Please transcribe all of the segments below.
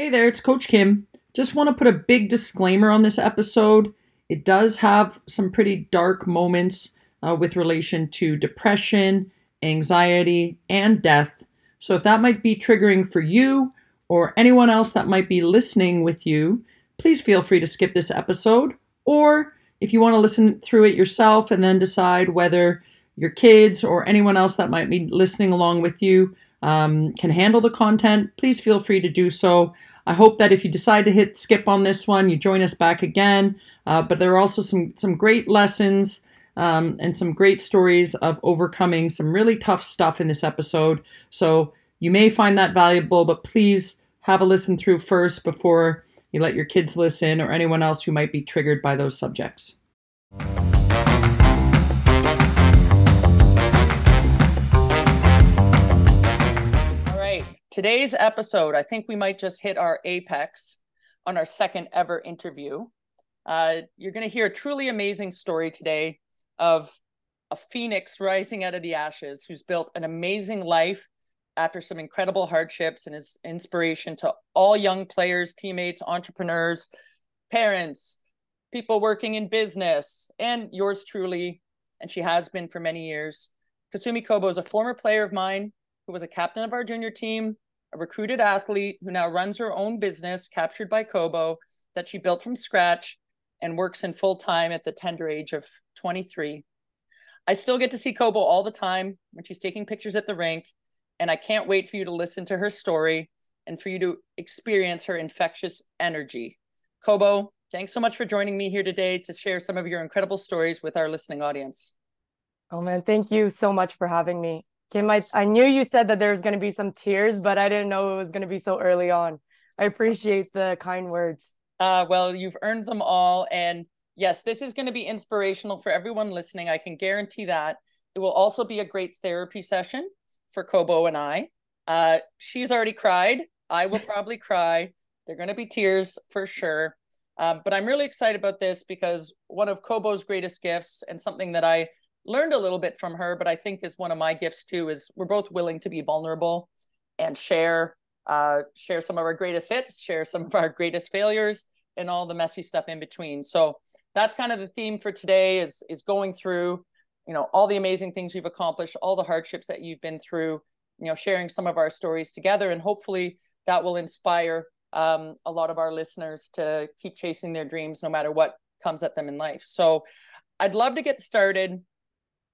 Hey there, it's Coach Kim. Just want to put a big disclaimer on this episode. It does have some pretty dark moments uh, with relation to depression, anxiety, and death. So if that might be triggering for you or anyone else that might be listening with you, please feel free to skip this episode. Or if you want to listen through it yourself and then decide whether your kids or anyone else that might be listening along with you um, can handle the content, please feel free to do so. I hope that if you decide to hit skip on this one, you join us back again. Uh, but there are also some some great lessons um, and some great stories of overcoming some really tough stuff in this episode. So you may find that valuable, but please have a listen through first before you let your kids listen or anyone else who might be triggered by those subjects. Today's episode, I think we might just hit our apex on our second ever interview. Uh, you're going to hear a truly amazing story today of a phoenix rising out of the ashes who's built an amazing life after some incredible hardships and is inspiration to all young players, teammates, entrepreneurs, parents, people working in business, and yours truly. And she has been for many years. Kasumi Kobo is a former player of mine who was a captain of our junior team, a recruited athlete who now runs her own business, Kaptured by Kobo, that she built from scratch and works in full time at the tender age of 23. I still get to see Kobo all the time when she's taking pictures at the rink, and I can't wait for you to listen to her story and for you to experience her infectious energy. Kobo, thanks so much for joining me here today to share some of your incredible stories with our listening audience. Oh man, thank you so much for having me. Kim, I, I knew you said that there was going to be some tears, but I didn't know it was going to be so early on. I appreciate the kind words. Uh, well, you've earned them all. And yes, this is going to be inspirational for everyone listening. I can guarantee that. It will also be a great therapy session for Kobo and I. Uh, she's already cried. I will probably cry. They're going to be tears for sure. Um, but I'm really excited about this because one of Kobo's greatest gifts and something that I learned a little bit from her, but I think is one of my gifts too. Is we're both willing to be vulnerable and share uh, share some of our greatest hits, share some of our greatest failures, and all the messy stuff in between. So that's kind of the theme for today. Is is going through you know all the amazing things you've accomplished, all the hardships that you've been through. You know, sharing some of our stories together, and hopefully that will inspire um, a lot of our listeners to keep chasing their dreams, no matter what comes at them in life. So I'd love to get started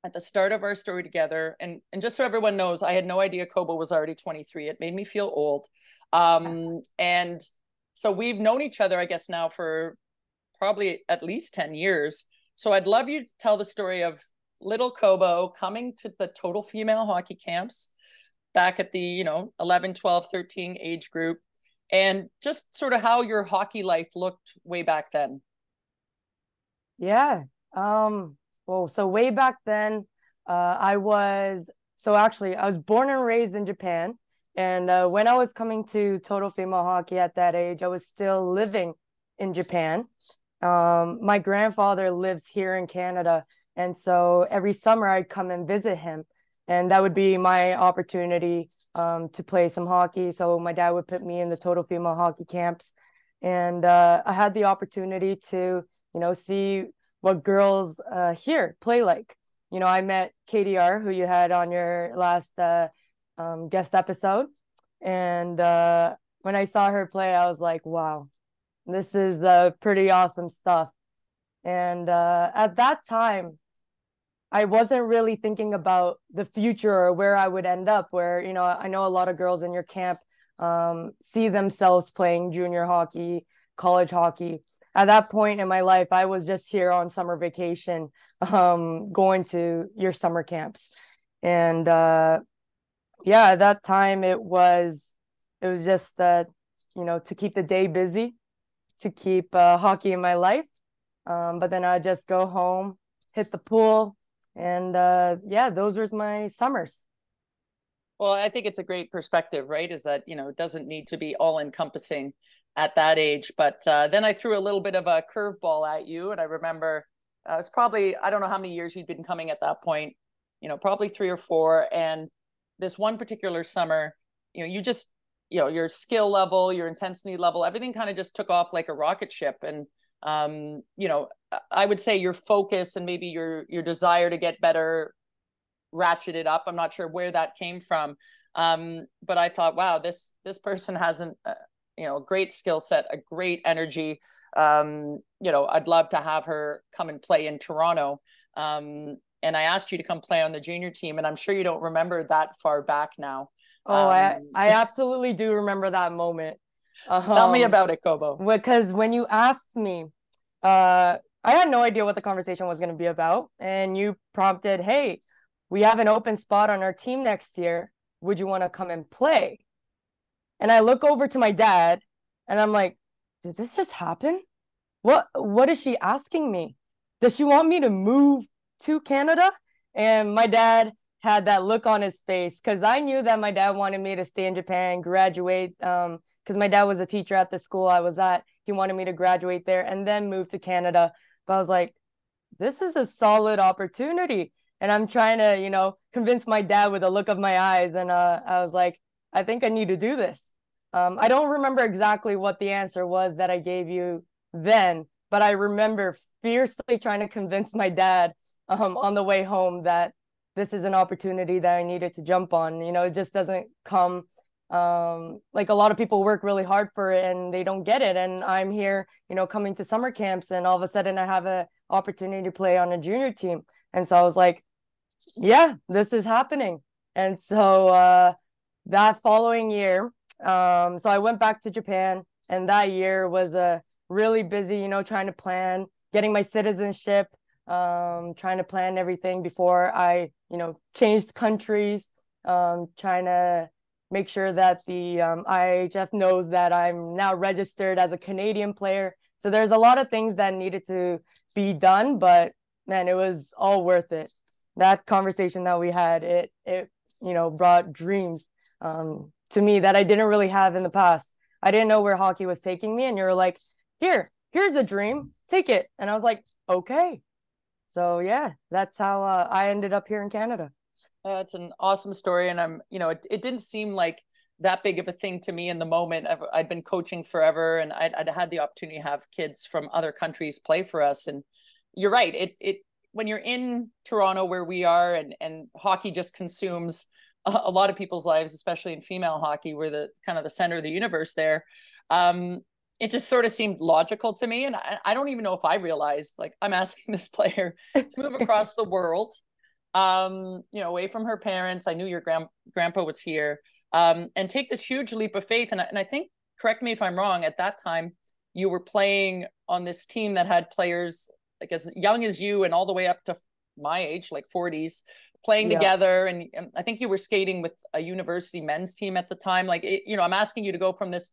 at the start of our story together and and just so everyone knows i had no idea kobo was already 23 it made me feel old. Um and so we've known each other i guess now for probably at least 10 years. So i'd love you to tell the story of little kobo coming to the total female hockey camps back at the you know 11 12 13 age group and just sort of how your hockey life looked way back then. Yeah um well, so way back then, uh, I was so actually I was born and raised in Japan, and uh, when I was coming to Total Female Hockey at that age, I was still living in Japan. Um, my grandfather lives here in Canada, and so every summer I'd come and visit him, and that would be my opportunity um, to play some hockey. So my dad would put me in the Total Female Hockey camps, and uh, I had the opportunity to you know see what girls uh, here play like. You know, I met KDR, who you had on your last uh, um, guest episode, and uh, when I saw her play, I was like, "Wow, this is uh, pretty awesome stuff." And uh, at that time, I wasn't really thinking about the future or where I would end up. Where you know, I know a lot of girls in your camp um, see themselves playing junior hockey, college hockey, at that point in my life, I was just here on summer vacation, um, going to your summer camps. And uh, yeah, at that time it was it was just uh, you know, to keep the day busy, to keep uh, hockey in my life. Um, but then I'd just go home, hit the pool, and uh, yeah, those were my summers. Well, I think it's a great perspective, right? Is that, you know, it doesn't need to be all encompassing at that age. But uh, then I threw a little bit of a curveball at you. And I remember uh, it was probably, I don't know how many years you'd been coming at that point, you know, probably three or four. And this one particular summer, you know, you just you know your skill level your intensity level everything kind of just took off like a rocket ship and um you know i would say your focus and maybe your your desire to get better ratcheted up i'm not sure where that came from um but i thought wow this this person hasn't uh, you know great skill set a great energy um you know i'd love to have her come and play in toronto um and i asked you to come play on the junior team and i'm sure you don't remember that far back now Oh, um, I, I absolutely do remember that moment. Um, Tell me um, about it, Kobo. Because when you asked me, uh, I had no idea what the conversation was going to be about. And you prompted, hey, we have an open spot on our team next year. Would you want to come and play? And I look over to my dad and I'm like, did this just happen? What what is she asking me? Does she want me to move to Canada? And my dad had that look on his face because I knew that my dad wanted me to stay in Japan, graduate. Um, because my dad was a teacher at the school I was at. He wanted me to graduate there and then move to Canada. But I was like, this is a solid opportunity. And I'm trying to, you know, convince my dad with a look of my eyes. And uh, I was like, I think I need to do this. Um, I don't remember exactly what the answer was that I gave you then, but I remember fiercely trying to convince my dad um, on the way home that this is an opportunity that I needed to jump on. You know, it just doesn't come um like a lot of people work really hard for it and they don't get it and i'm here you know coming to summer camps and all of a sudden i have an opportunity to play on a junior team and so i was like yeah this is happening and so uh that following year um so i went back to japan and that year was a really busy you know trying to plan getting my citizenship um, trying to plan everything before I, you know, changed countries, um, trying to make sure that the um, IIHF knows that I'm now registered as a Canadian player. So there's a lot of things that needed to be done, but man, it was all worth it. That conversation that we had, it it you know brought dreams um, to me that I didn't really have in the past. I didn't know where hockey was taking me, and you're like, here, here's a dream, take it, and I was like, okay, so yeah, that's how uh, I ended up here in Canada. Uh, it's an awesome story, and I'm you know it, it didn't seem like that big of a thing to me in the moment. I've, I'd been coaching forever, and I'd, I'd had the opportunity to have kids from other countries play for us. And you're right, it it when you're in Toronto where we are, and and hockey just consumes a, a lot of people's lives, especially in female hockey, we're the kind of the center of the universe there. Um, it just sort of seemed logical to me. And I, I, don't even know if I realized like I'm asking this player to move across the world, um, you know, away from her parents. I knew your grand grandpa was here, um, and take this huge leap of faith. And I, and I think, correct me if I'm wrong, at that time you were playing on this team that had players like as young as you and all the way up to my age, like 40s, playing yeah. together. And, I think you were skating with a university men's team at the time. Like, it, you know, I'm asking you to go from this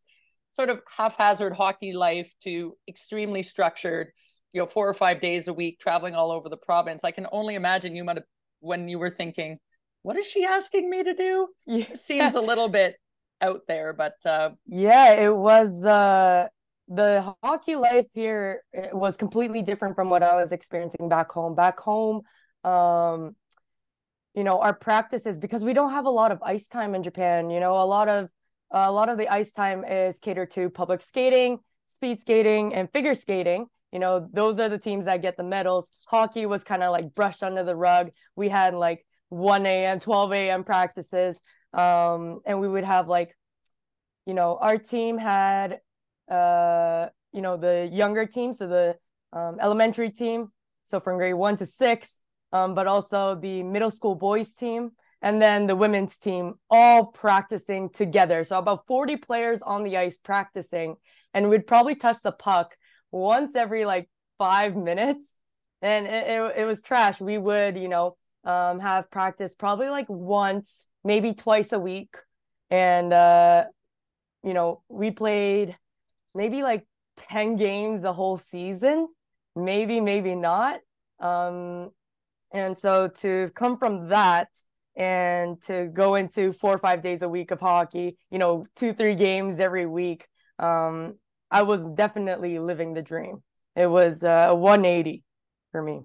sort of haphazard hockey life to extremely structured, you know, four or five days a week, traveling all over the province. I can only imagine you might have when you were thinking, what is she asking me to do? Yeah. Seems a little bit out there, but uh yeah, it was uh the hockey life here was completely different from what I was experiencing back home. Back home, um, you know, our practices because we don't have a lot of ice time in Japan, you know, a lot of a lot of the ice time is catered to public skating, speed skating, and figure skating. You know, those are the teams that get the medals. Hockey was kind of like brushed under the rug. We had like 1 a.m., 12 a.m. practices. Um, and we would have like, you know, our team had, uh, you know, the younger team, so the um, elementary team, so from grade one to six, um, but also the middle school boys team and then the women's team all practicing together. So about 40 players on the ice practicing, and we'd probably touch the puck once every like five minutes. And it, it, it was trash. We would, you know, um, have practice probably like once, maybe twice a week. And, uh, you know, we played maybe like 10 games the whole season, maybe, maybe not. Um, and so to come from that, and to go into four or five days a week of hockey, you know, two, three games every week, um, I was definitely living the dream. It was uh, a 180 for me.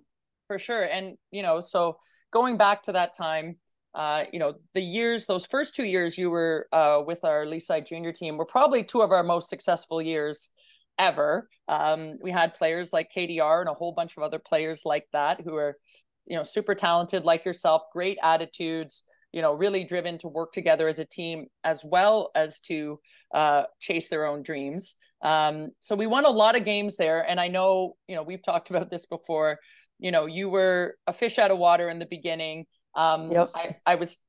For sure. And, you know, so going back to that time, uh, you know, the years, those first two years you were uh, with our Leaside junior team were probably two of our most successful years ever. Um, we had players like KDR and a whole bunch of other players like that who are, you know, super talented like yourself, great attitudes, you know, really driven to work together as a team as well as to uh, chase their own dreams. Um, so we won a lot of games there. And I know, you know, we've talked about this before. You know, you were a fish out of water in the beginning. Um, yep. I, I was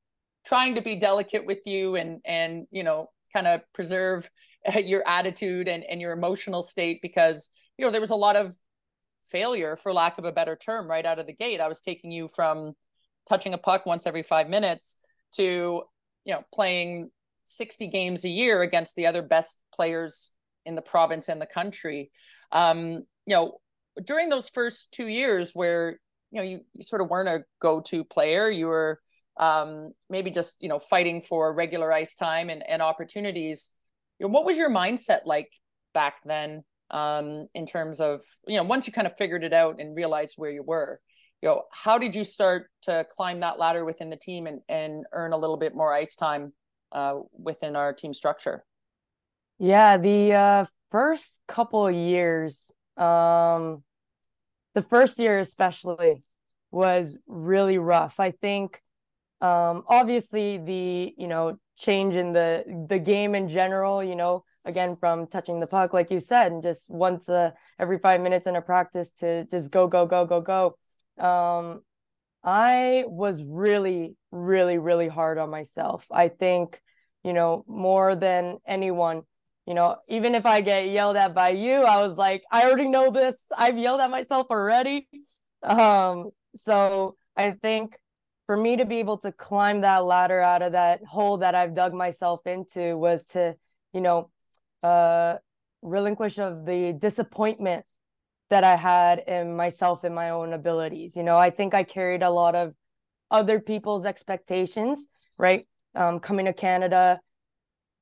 trying to be delicate with you and, and, you know, kind of preserve your attitude and, and your emotional state because, you know, there was a lot of failure for lack of a better term right out of the gate. I was taking you from touching a puck once every five minutes to, you know, playing 60 games a year against the other best players in the province and the country. Um, you know, during those first two years where, you know, you, you sort of weren't a go-to player, you were um, maybe just, you know, fighting for regular ice time and, and opportunities. You know, what was your mindset like back then um, in terms of, you know, once you kind of figured it out and realized where you were? you know how did you start to climb that ladder within the team and and earn a little bit more ice time uh, within our team structure yeah the uh, first couple of years um the first year especially was really rough i think um obviously the you know change in the the game in general you know again from touching the puck like you said and just once uh, every five minutes in a practice to just go go go go go um, I was really, really, really hard on myself. I think, you know, more than anyone, you know, even if I get yelled at by you, I was like, I already know this. I've yelled at myself already. Um, so I think for me to be able to climb that ladder out of that hole that I've dug myself into was to, you know, uh, relinquish of the disappointment that I had in myself and my own abilities. You know, I think I carried a lot of other people's expectations, right? Um, coming to Canada,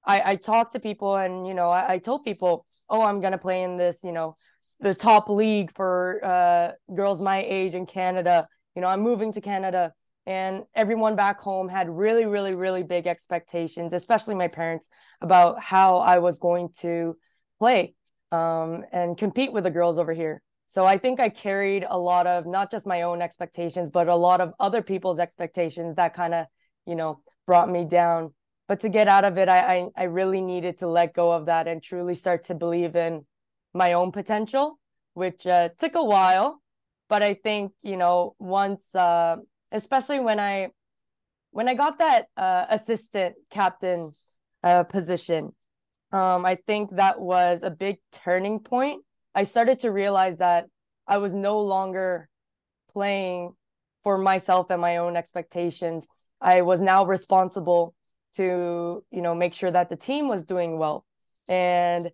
I, I talked to people and, you know, I, I told people, oh, I'm going to play in this, you know, the top league for uh, girls my age in Canada. You know, I'm moving to Canada. And everyone back home had really, really, really big expectations, especially my parents, about how I was going to play um, and compete with the girls over here. So I think I carried a lot of not just my own expectations, but a lot of other people's expectations that kind of, you know, brought me down. But to get out of it, I, I, I really needed to let go of that and truly start to believe in my own potential, which uh, took a while. But I think you know once, uh, especially when I when I got that uh, assistant captain uh, position, um, I think that was a big turning point. I started to realize that I was no longer playing for myself and my own expectations. I was now responsible to, you know, make sure that the team was doing well. And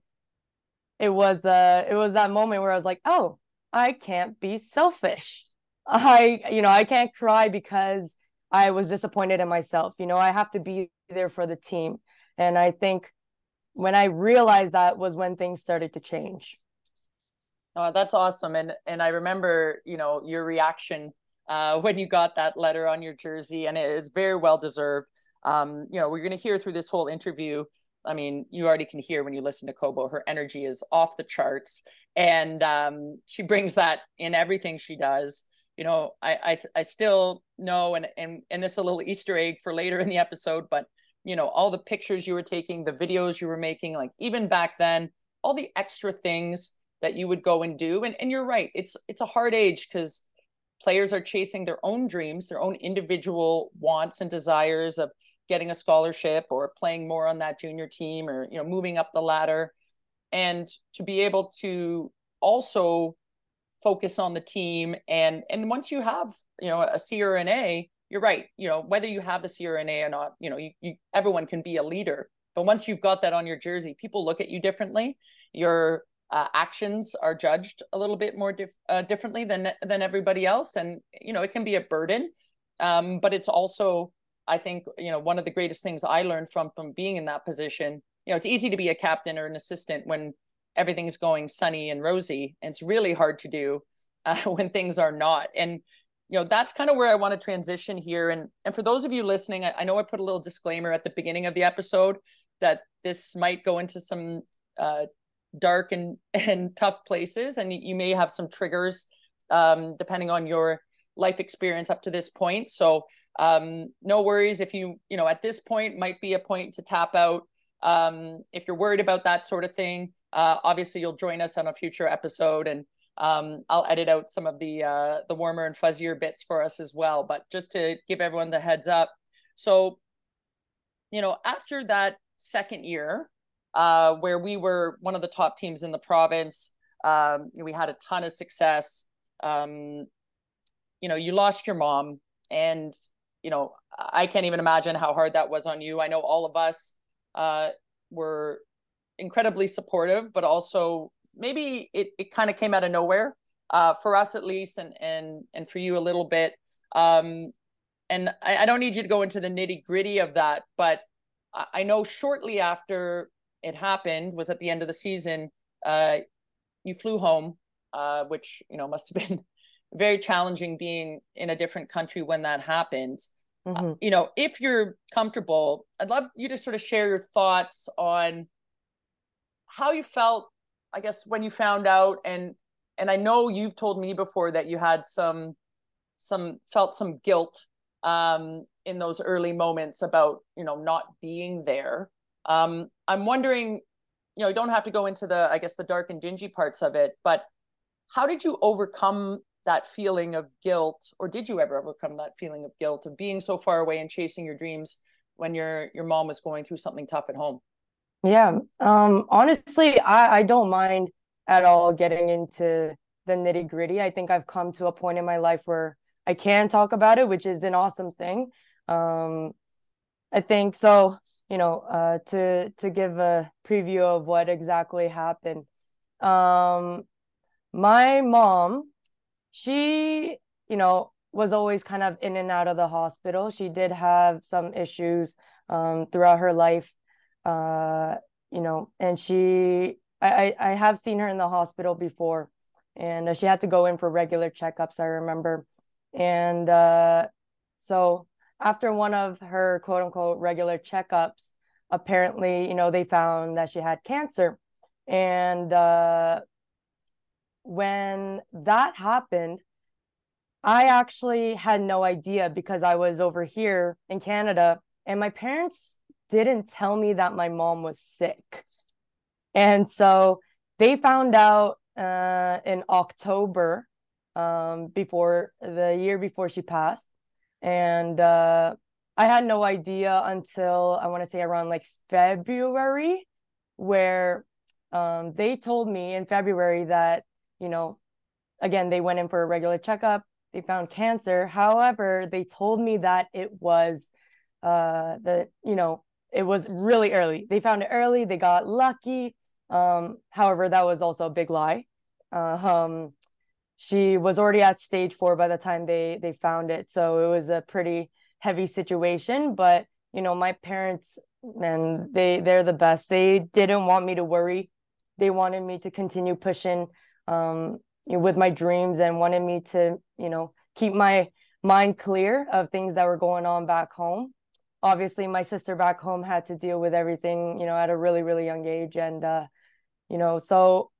it was uh it was that moment where I was like, "Oh, I can't be selfish. I, you know, I can't cry because I was disappointed in myself. You know, I have to be there for the team." And I think when I realized that was when things started to change. Oh, that's awesome. And and I remember, you know, your reaction uh, when you got that letter on your jersey, and it is very well deserved. Um, you know, we're going to hear through this whole interview. I mean, you already can hear when you listen to Kobo, her energy is off the charts, and um, she brings that in everything she does. You know, I I, I still know, and and and this is a little Easter egg for later in the episode, but you know all the pictures you were taking the videos you were making like even back then all the extra things that you would go and do. And, and you're right it's it's a hard age because players are chasing their own dreams their own individual wants and desires of getting a scholarship or playing more on that junior team or you know moving up the ladder. And to be able to also focus on the team and and once you have you know a C or an A you're right. You know, whether you have the C or an A or not, you know, you, you everyone can be a leader. But once you've got that on your jersey, people look at you differently. Your uh, actions are judged a little bit more dif- uh, differently than than everybody else, and you know, it can be a burden. Um, but it's also, I think, you know, one of the greatest things I learned from from being in that position. You know, it's easy to be a captain or an assistant when everything's going sunny and rosy, and it's really hard to do uh, when things are not. And you know that's kind of where i want to transition here. And and for those of you listening I, I, know i put a little disclaimer at the beginning of the episode that this might go into some uh, dark and and tough places and you may have some triggers um, depending on your life experience up to this point. So um, no worries if you you know at this point might be a point to tap out um, if you're worried about that sort of thing uh, obviously you'll join us on a future episode and um, I'll edit out some of the uh, the warmer and fuzzier bits for us as well. But just to give everyone the heads up, so you know after that second year, uh, where we were one of the top teams in the province, um, we had a ton of success. Um, you know, you lost your mom, and you know I can't even imagine how hard that was on you. I know all of us uh, were incredibly supportive, but also maybe it, it kind of came out of nowhere uh, for us at least, and and and for you a little bit. Um, and I, I don't need you to go into the nitty gritty of that, but I know shortly after it happened was at the end of the season. Uh, you flew home, uh, which you know must have been very challenging being in a different country when that happened. Mm-hmm. Uh, you know, if you're comfortable, I'd love you to sort of share your thoughts on how you felt I guess when you found out and and I know you've told me before that you had some some felt some guilt um, in those early moments about you know not being there. Um, I'm wondering, you know, you don't have to go into the I guess the dark and dingy parts of it, but how did you overcome that feeling of guilt, or did you ever overcome that feeling of guilt of being so far away and chasing your dreams when your your mom was going through something tough at home? Yeah. Um, honestly, I, I don't mind at all getting into the nitty gritty. I think I've come to a point in my life where I can talk about it, which is an awesome thing. Um, I think so. You know, uh, to to give a preview of what exactly happened. Um, my mom, she, you know, was always kind of in and out of the hospital. She did have some issues um, throughout her life uh, you know, and she, I, I have seen her in the hospital before, and she had to go in for regular checkups. I remember, and uh, so after one of her quote unquote regular checkups, apparently, you know, they found that she had cancer, and uh, when that happened. I actually had no idea because I was over here in Canada and my parents didn't tell me that my mom was sick. And so they found out uh, in October um, before the year before she passed. And uh, I had no idea until I want to say around like February, where um, they told me in February that, you know, again, they went in for a regular checkup. They found cancer. However, they told me that it was uh, that, you know, it was really early. They found it early. They got lucky. Um, however, that was also a big lie. Uh, um, she was already at stage four by the time they they found it, so it was a pretty heavy situation. But you know, my parents, and they they're the best. They didn't want me to worry. They wanted me to continue pushing um, you know, with my dreams and wanted me to you know keep my mind clear of things that were going on back home obviously my sister back home had to deal with everything you know at a really really young age and uh you know so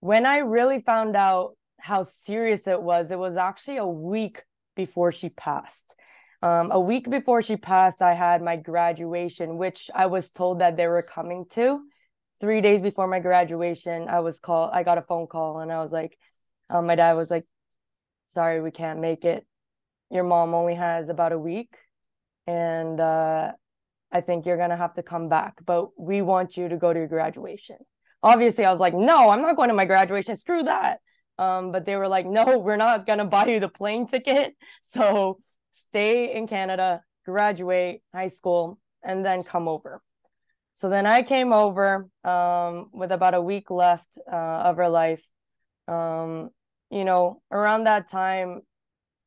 when i really found out how serious it was it was actually a week before she passed. Um, a week before she passed i had my graduation which i was told that they were coming to. Three days before my graduation i was called i got a phone call and i was like um, my dad was like sorry we can't make it. Your mom only has about a week and uh, I think you're gonna have to come back, but we want you to go to your graduation. Obviously, I was like, no, I'm not going to my graduation. Screw that. Um, but they were like, no, we're not gonna buy you the plane ticket. So stay in Canada, graduate high school, and then come over. So then I came over um, with about a week left uh, of her life. Um, you know, around that time,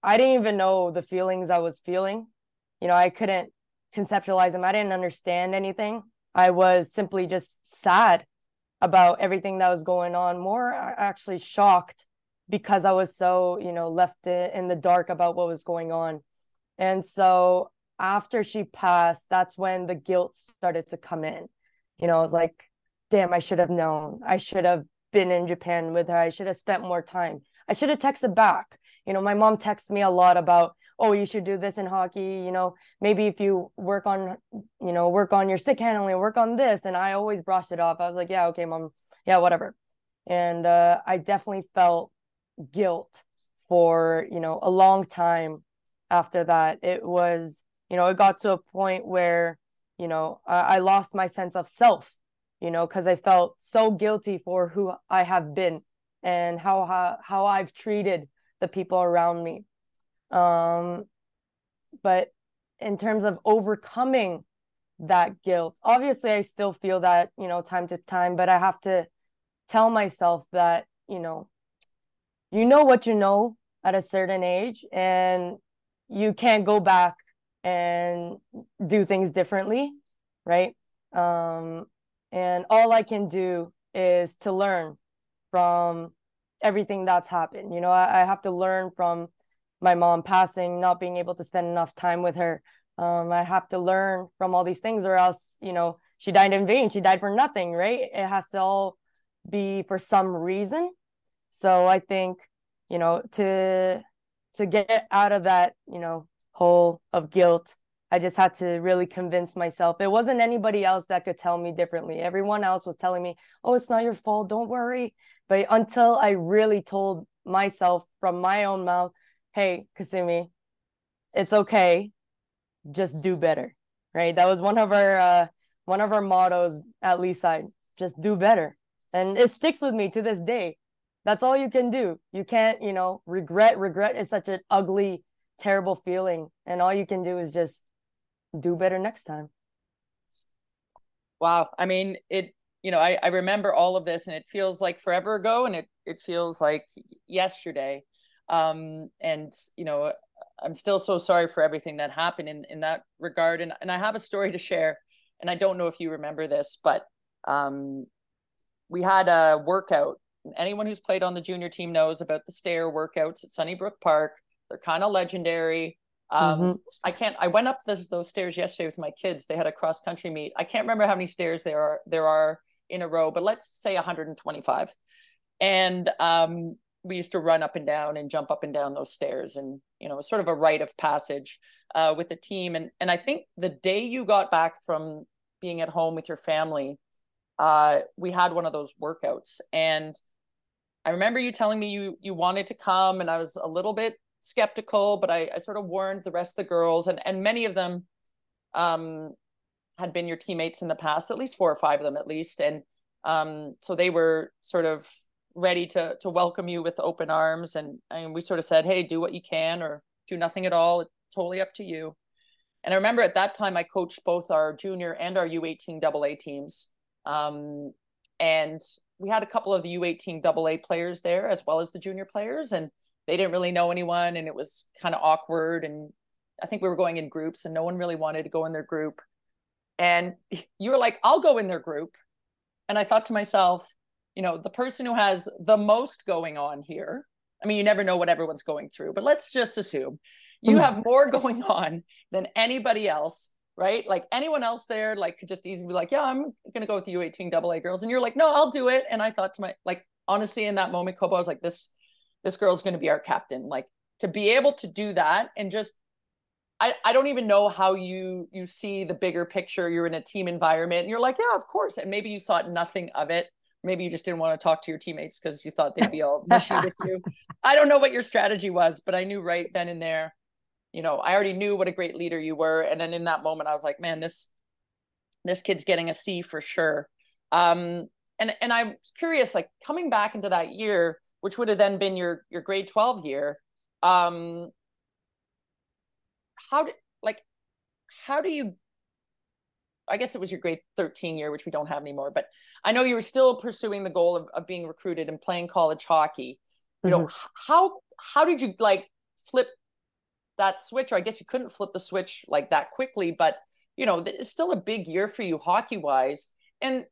I didn't even know the feelings I was feeling you know i couldn't conceptualize them i didn't understand anything i was simply just sad about everything that was going on more actually shocked because I was so, you know, left in the dark about what was going on. And so after she passed, that's when the guilt started to come in. You know, I was like, damn, I should have known. I should have been in Japan with her. I should have spent more time. I should have texted back. You know, my mom texts me a lot about, oh, you should do this in hockey. You know, maybe if you work on, you know, work on your stick handling, work on this. And I always brushed it off. I was like, yeah, okay, mom, yeah, whatever. And uh, I definitely felt guilt for, you know, a long time after that. It was, you know, it got to a point where, you know, I, I lost my sense of self you know, because I felt so guilty for who I have been and how how, how I've treated the people around me. Um, but in terms of overcoming that guilt, obviously I still feel that, you know, time to time, but I have to tell myself that, you know, you know what you know at a certain age and you can't go back and do things differently, right? Um, and all i can do is to learn from everything that's happened you know I, I, have to learn from my mom passing not being able to spend enough time with her um, i have to learn from all these things or else you know she died in vain she died for nothing right it has to all be for some reason so i think you know to to get out of that you know hole of guilt I just had to really convince myself. It wasn't anybody else that could tell me differently. Everyone else was telling me, oh, it's not your fault. Don't worry. But until I really told myself from my own mouth, hey, Kasumi, it's okay. Just do better. Right. That was one of our uh, one of our mottos at Leaside. Just do better. And it sticks with me to this day. That's all you can do. You can't, you know, regret. Regret is such an ugly, terrible feeling. And all you can do is just do better next time. Wow. I mean, it, you know, I, I remember all of this and it feels like forever ago and it, it feels like yesterday. Um, and, you know, I'm still so sorry for everything that happened in, in that regard. And, and I have a story to share. And I don't know if you remember this, but um, we had a workout. Anyone who's played on the junior team knows about the stair workouts at Sunnybrook Park. They're kind of legendary. Um, mm-hmm. I can't. I went up this, those stairs yesterday with my kids. They had a cross country meet. I can't remember how many stairs there are there are in a row, but let's say 125. And um, we used to run up and down and jump up and down those stairs, and you know, sort of a rite of passage uh, with the team. And and I think the day you got back from being at home with your family, uh, we had one of those workouts, and I remember you telling me you you wanted to come, and I was a little bit skeptical, but I, I sort of warned the rest of the girls, and and many of them um, had been your teammates in the past, at least four or five of them at least, and um, so they were sort of ready to to welcome you with open arms, and and we sort of said, hey, do what you can or do nothing at all. It's totally up to you. And I remember at that time I coached both our junior and our U18 AA teams. Um, and we had a couple of the U18 AA players there as well as the junior players. And they didn't really know anyone and it was kind of awkward and i think we were going in groups and no one really wanted to go in their group and you were like i'll go in their group and i thought to myself you know the person who has the most going on here i mean you never know what everyone's going through but let's just assume you mm. have more going on than anybody else right like anyone else there like could just easily be like yeah i'm gonna go with the u18 AA girls and you're like no i'll do it and i thought to my like honestly in that moment kobo i was like this this girl's going to be our captain like to be able to do that and just I, I don't even know how you you see the bigger picture you're in a team environment and you're like yeah of course and maybe you thought nothing of it maybe you just didn't want to talk to your teammates because you thought they'd be all mushy with you. I don't know what your strategy was but i knew right then and there you know i already knew what a great leader you were and then in that moment i was like man this this kid's getting a c for sure. Um and and i'm curious like coming back into that year which would have then been your your grade 12 year um how did like how do you I guess it was your grade 13 year, which we don't have anymore, but I know you were still pursuing the goal of, of being recruited and playing college hockey. You mm-hmm. know, how how did you like flip that switch? Or I guess you couldn't flip the switch like that quickly, but you know, it's still a big year for you hockey wise. And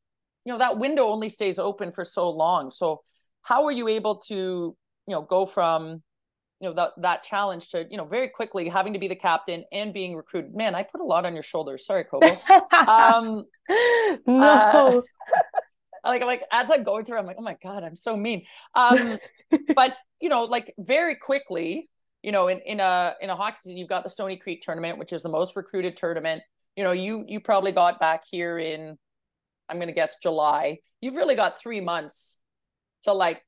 you know, that window only stays open for so long. So how were you able to you know go from you know that that challenge to you know very quickly having to be the captain and being recruited. Man i put a lot on your shoulders. Sorry kobo um no. uh, like i'm like as i'm going through i'm like oh my god i'm so mean. Um but you know like very quickly you know in in a in a hockey season you've got the Stoney Creek tournament which is the most recruited tournament. You know you you probably got back here in i'm going to guess july. You've really got three months to like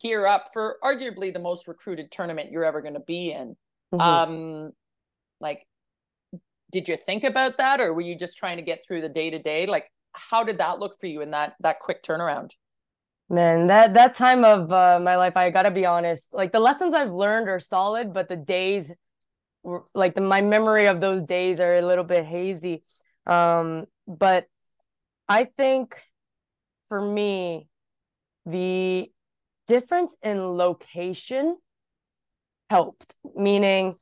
gear up for arguably the most recruited tournament you're ever going to be in. Mm-hmm. Um, like, did you think about that, or were you just trying to get through the day to day? Like, how did that look for you in that that quick turnaround? Man, that that time of uh, my life, I gotta be honest. Like the lessons I've learned are solid, but the days, were, like the, my memory of those days, are a little bit hazy. Um, but I think for me, the difference in location helped, meaning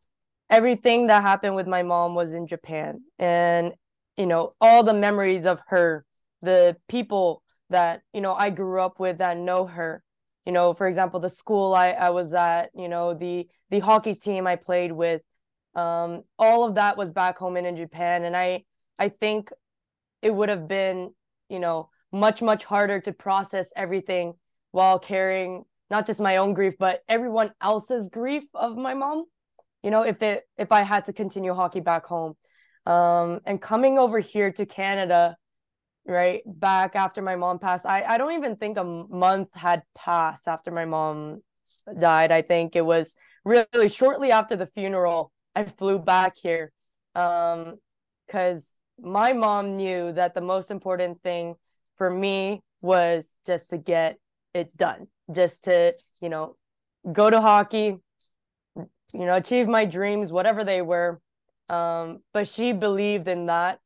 everything that happened with my mom was in Japan. And, you know, all the memories of her, the people that, you know, I grew up with that know her. You know, for example, the school I, I was at, you know, the the hockey team I played with, um, all of that was back home and in Japan. And I I think it would have been, you know, much, much harder to process everything while carrying not just my own grief but everyone else's grief of my mom. You know if it if i had to continue hockey back home um and coming over here to canada right back after my mom passed i i don't even think a month had passed after my mom died. I think it was really shortly after the funeral i flew back here um because my mom knew that the most important thing for me was just to get it done. Just to you know go to hockey you know achieve my dreams whatever they were. Um but she believed in that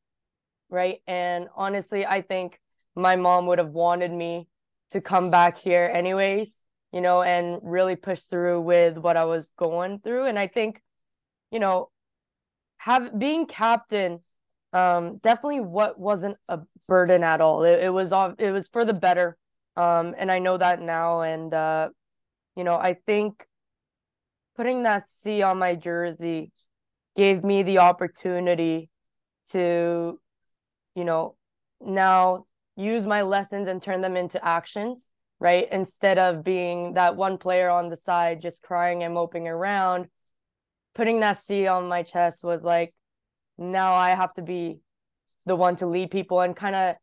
right? And honestly i think my mom would have wanted me to come back here anyways you know and really push through with what i was going through. And i think you know have being captain um definitely what wasn't a burden at all. It, it was it was for the better um, and I know that now. And, uh, you know, I think putting that C on my jersey gave me the opportunity to, you know, now use my lessons and turn them into actions, right? Instead of being that one player on the side just crying and moping around, putting that C on my chest was like, now I have to be the one to lead people and kind of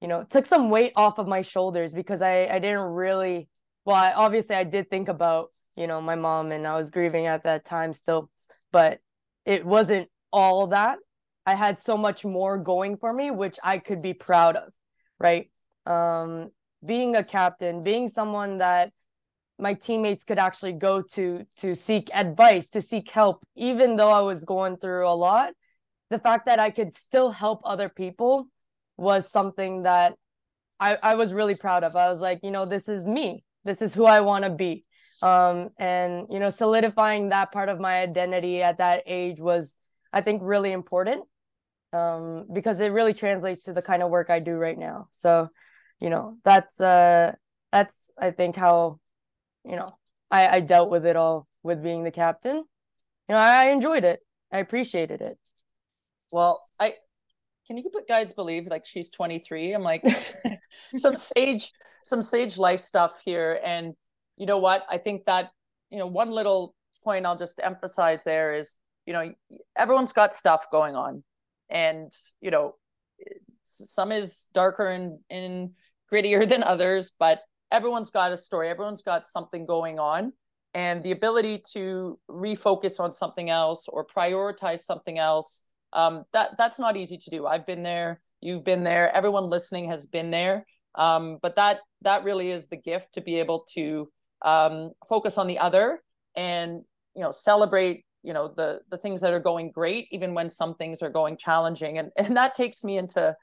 you know, took some weight off of my shoulders because I, I didn't really, well, I, obviously I did think about, you know, my mom and I was grieving at that time still, but it wasn't all that. I had so much more going for me, which I could be proud of, right? Um, being a captain, being someone that my teammates could actually go to to seek advice, to seek help, even though I was going through a lot. The fact that I could still help other people was something that I, I was really proud of. I was like, you know, this is me. This is who I want to be. Um, and you know, solidifying that part of my identity at that age was, I think, really important. Um, because it really translates to the kind of work I do right now. So, you know, that's uh that's I think how, you know, I, I dealt with it all with being the captain. You know, I, I enjoyed it. I appreciated it. Well, can you guys believe like she's 23 i'm like some sage some sage life stuff here. And you know what? I think that you know one little point i'll just emphasize there is you know everyone's got stuff going on. And you know some is darker and, and grittier than others but everyone's got a story. Everyone's got something going on. And the ability to refocus on something else or prioritize something else um, that that's not easy to do. I've been there. You've been there. Everyone listening has been there. Um, but that that really is the gift to be able to um, focus on the other and you know celebrate you know the the things that are going great even when some things are going challenging and and that takes me into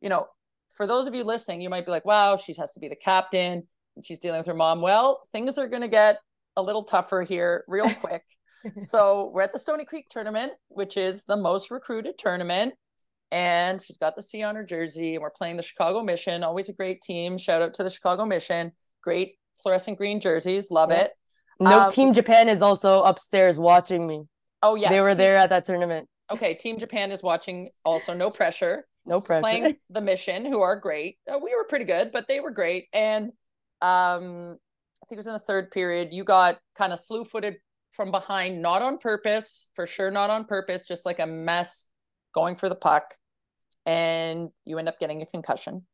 you know for those of you listening you might be like wow she has to be the captain and she's dealing with her mom well things are going to get a little tougher here real quick so we're at the Stoney Creek tournament, which is the most recruited tournament. And she's got the C on her jersey, and we're playing the Chicago Mission. Always a great team. Shout out to the Chicago Mission. Great fluorescent green jerseys. Love yeah. it. No, um, Team Japan is also upstairs watching me. Oh yes, they were team, there at that tournament. Okay, Team Japan is watching. Also, no pressure. No pressure. Playing the mission, who are great. Uh, we were pretty good, but they were great. And um, I think it was in the third period. You got kind of slew footed from behind, not on purpose, for sure, not on purpose, just like a mess going for the puck, and you end up getting a concussion.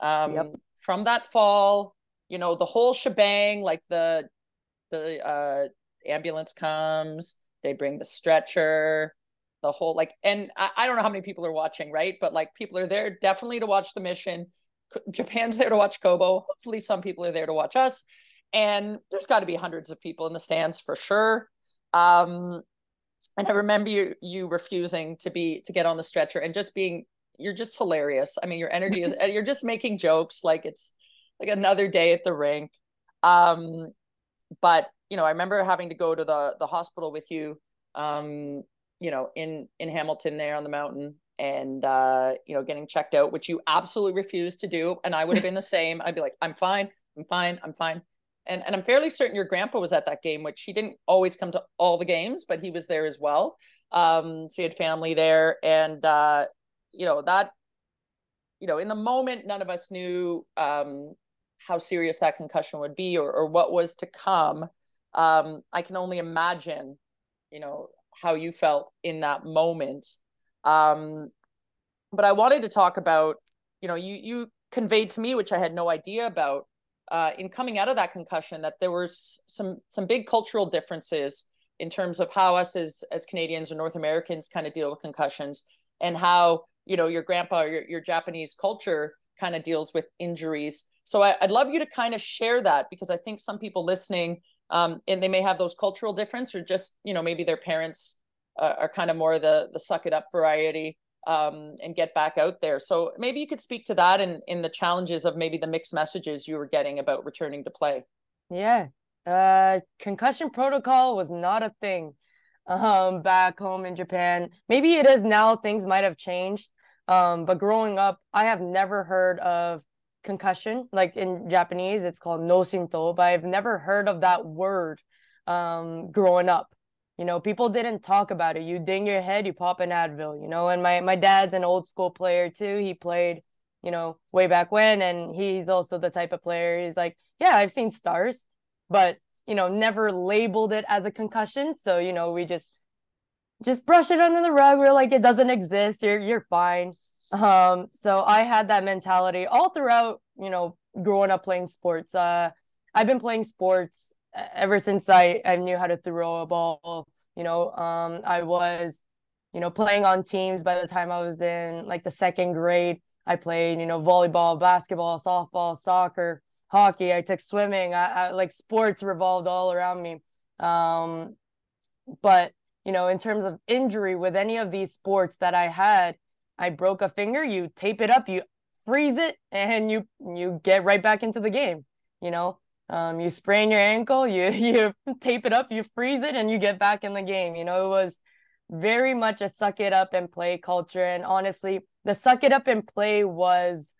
Um, yep. From that fall, you know the whole shebang, like the the uh, ambulance comes, they bring the stretcher, the whole like, and I, I don't know how many people are watching, right? But like people are there definitely to watch the mission. Japan's there to watch Kobo. Hopefully, some people are there to watch us. And there's got to be hundreds of people in the stands for sure. Um, and I remember you you refusing to be to get on the stretcher and just being you're just hilarious. I mean, your energy is you're just making jokes like it's like another day at the rink. Um, but you know, I remember having to go to the the hospital with you, um, you know, in in Hamilton there on the mountain, and uh, you know, getting checked out, which you absolutely refused to do, and I would have been the same. I'd be like, I'm fine, I'm fine, I'm fine. And, and I'm fairly certain your grandpa was at that game, which he didn't always come to all the games, but he was there as well. Um, so he had family there, and uh, you know that, you know, in the moment, none of us knew um, how serious that concussion would be or, or what was to come. Um, I can only imagine, you know, how you felt in that moment. Um, but I wanted to talk about, you know, you you conveyed to me, which I had no idea about, uh, in coming out of that concussion, that there was some some big cultural differences in terms of how us as as Canadians or North Americans kind of deal with concussions, and how you know your grandpa, your your Japanese culture kind of deals with injuries. So I, would love you to kind of share that because I think some people listening, um, and they may have those cultural difference, or just you know maybe their parents uh, are kind of more the the suck it up variety um, and get back out there. So maybe you could speak to that and in the challenges of maybe the mixed messages you were getting about returning to play. Yeah, uh, concussion protocol was not a thing um, back home in Japan. Maybe it is now. Things might have changed. Um, but growing up, I have never heard of concussion. Like in Japanese, it's called noshinto, but I've never heard of that word um, growing up. You know, people didn't talk about it. You ding your head, you pop an Advil, you know, and my, my dad's an old school player too. He played, you know, way back when, and he's also the type of player. He's like, yeah, I've seen stars, but, you know, never labeled it as a concussion. So, you know, we just, just brush it under the rug. We're like, it doesn't exist. You're, you're fine um, so I had that mentality all throughout, you know, growing up playing sports. Uh, I've been playing sports ever since I, I knew how to throw a ball. You know, um, I was, you know, playing on teams by the time I was in like the second grade. I played, you know, volleyball, basketball, softball, soccer, hockey. I took swimming. I, I like sports revolved all around me. Um, but you know, in terms of injury with any of these sports that I had, I broke a finger, you tape it up, you freeze it, and you you get right back into the game. You know, um, you sprain your ankle, you you tape it up, you freeze it, and you get back in the game. You know, it was very much a suck it up and play culture. And honestly, the suck it up and play was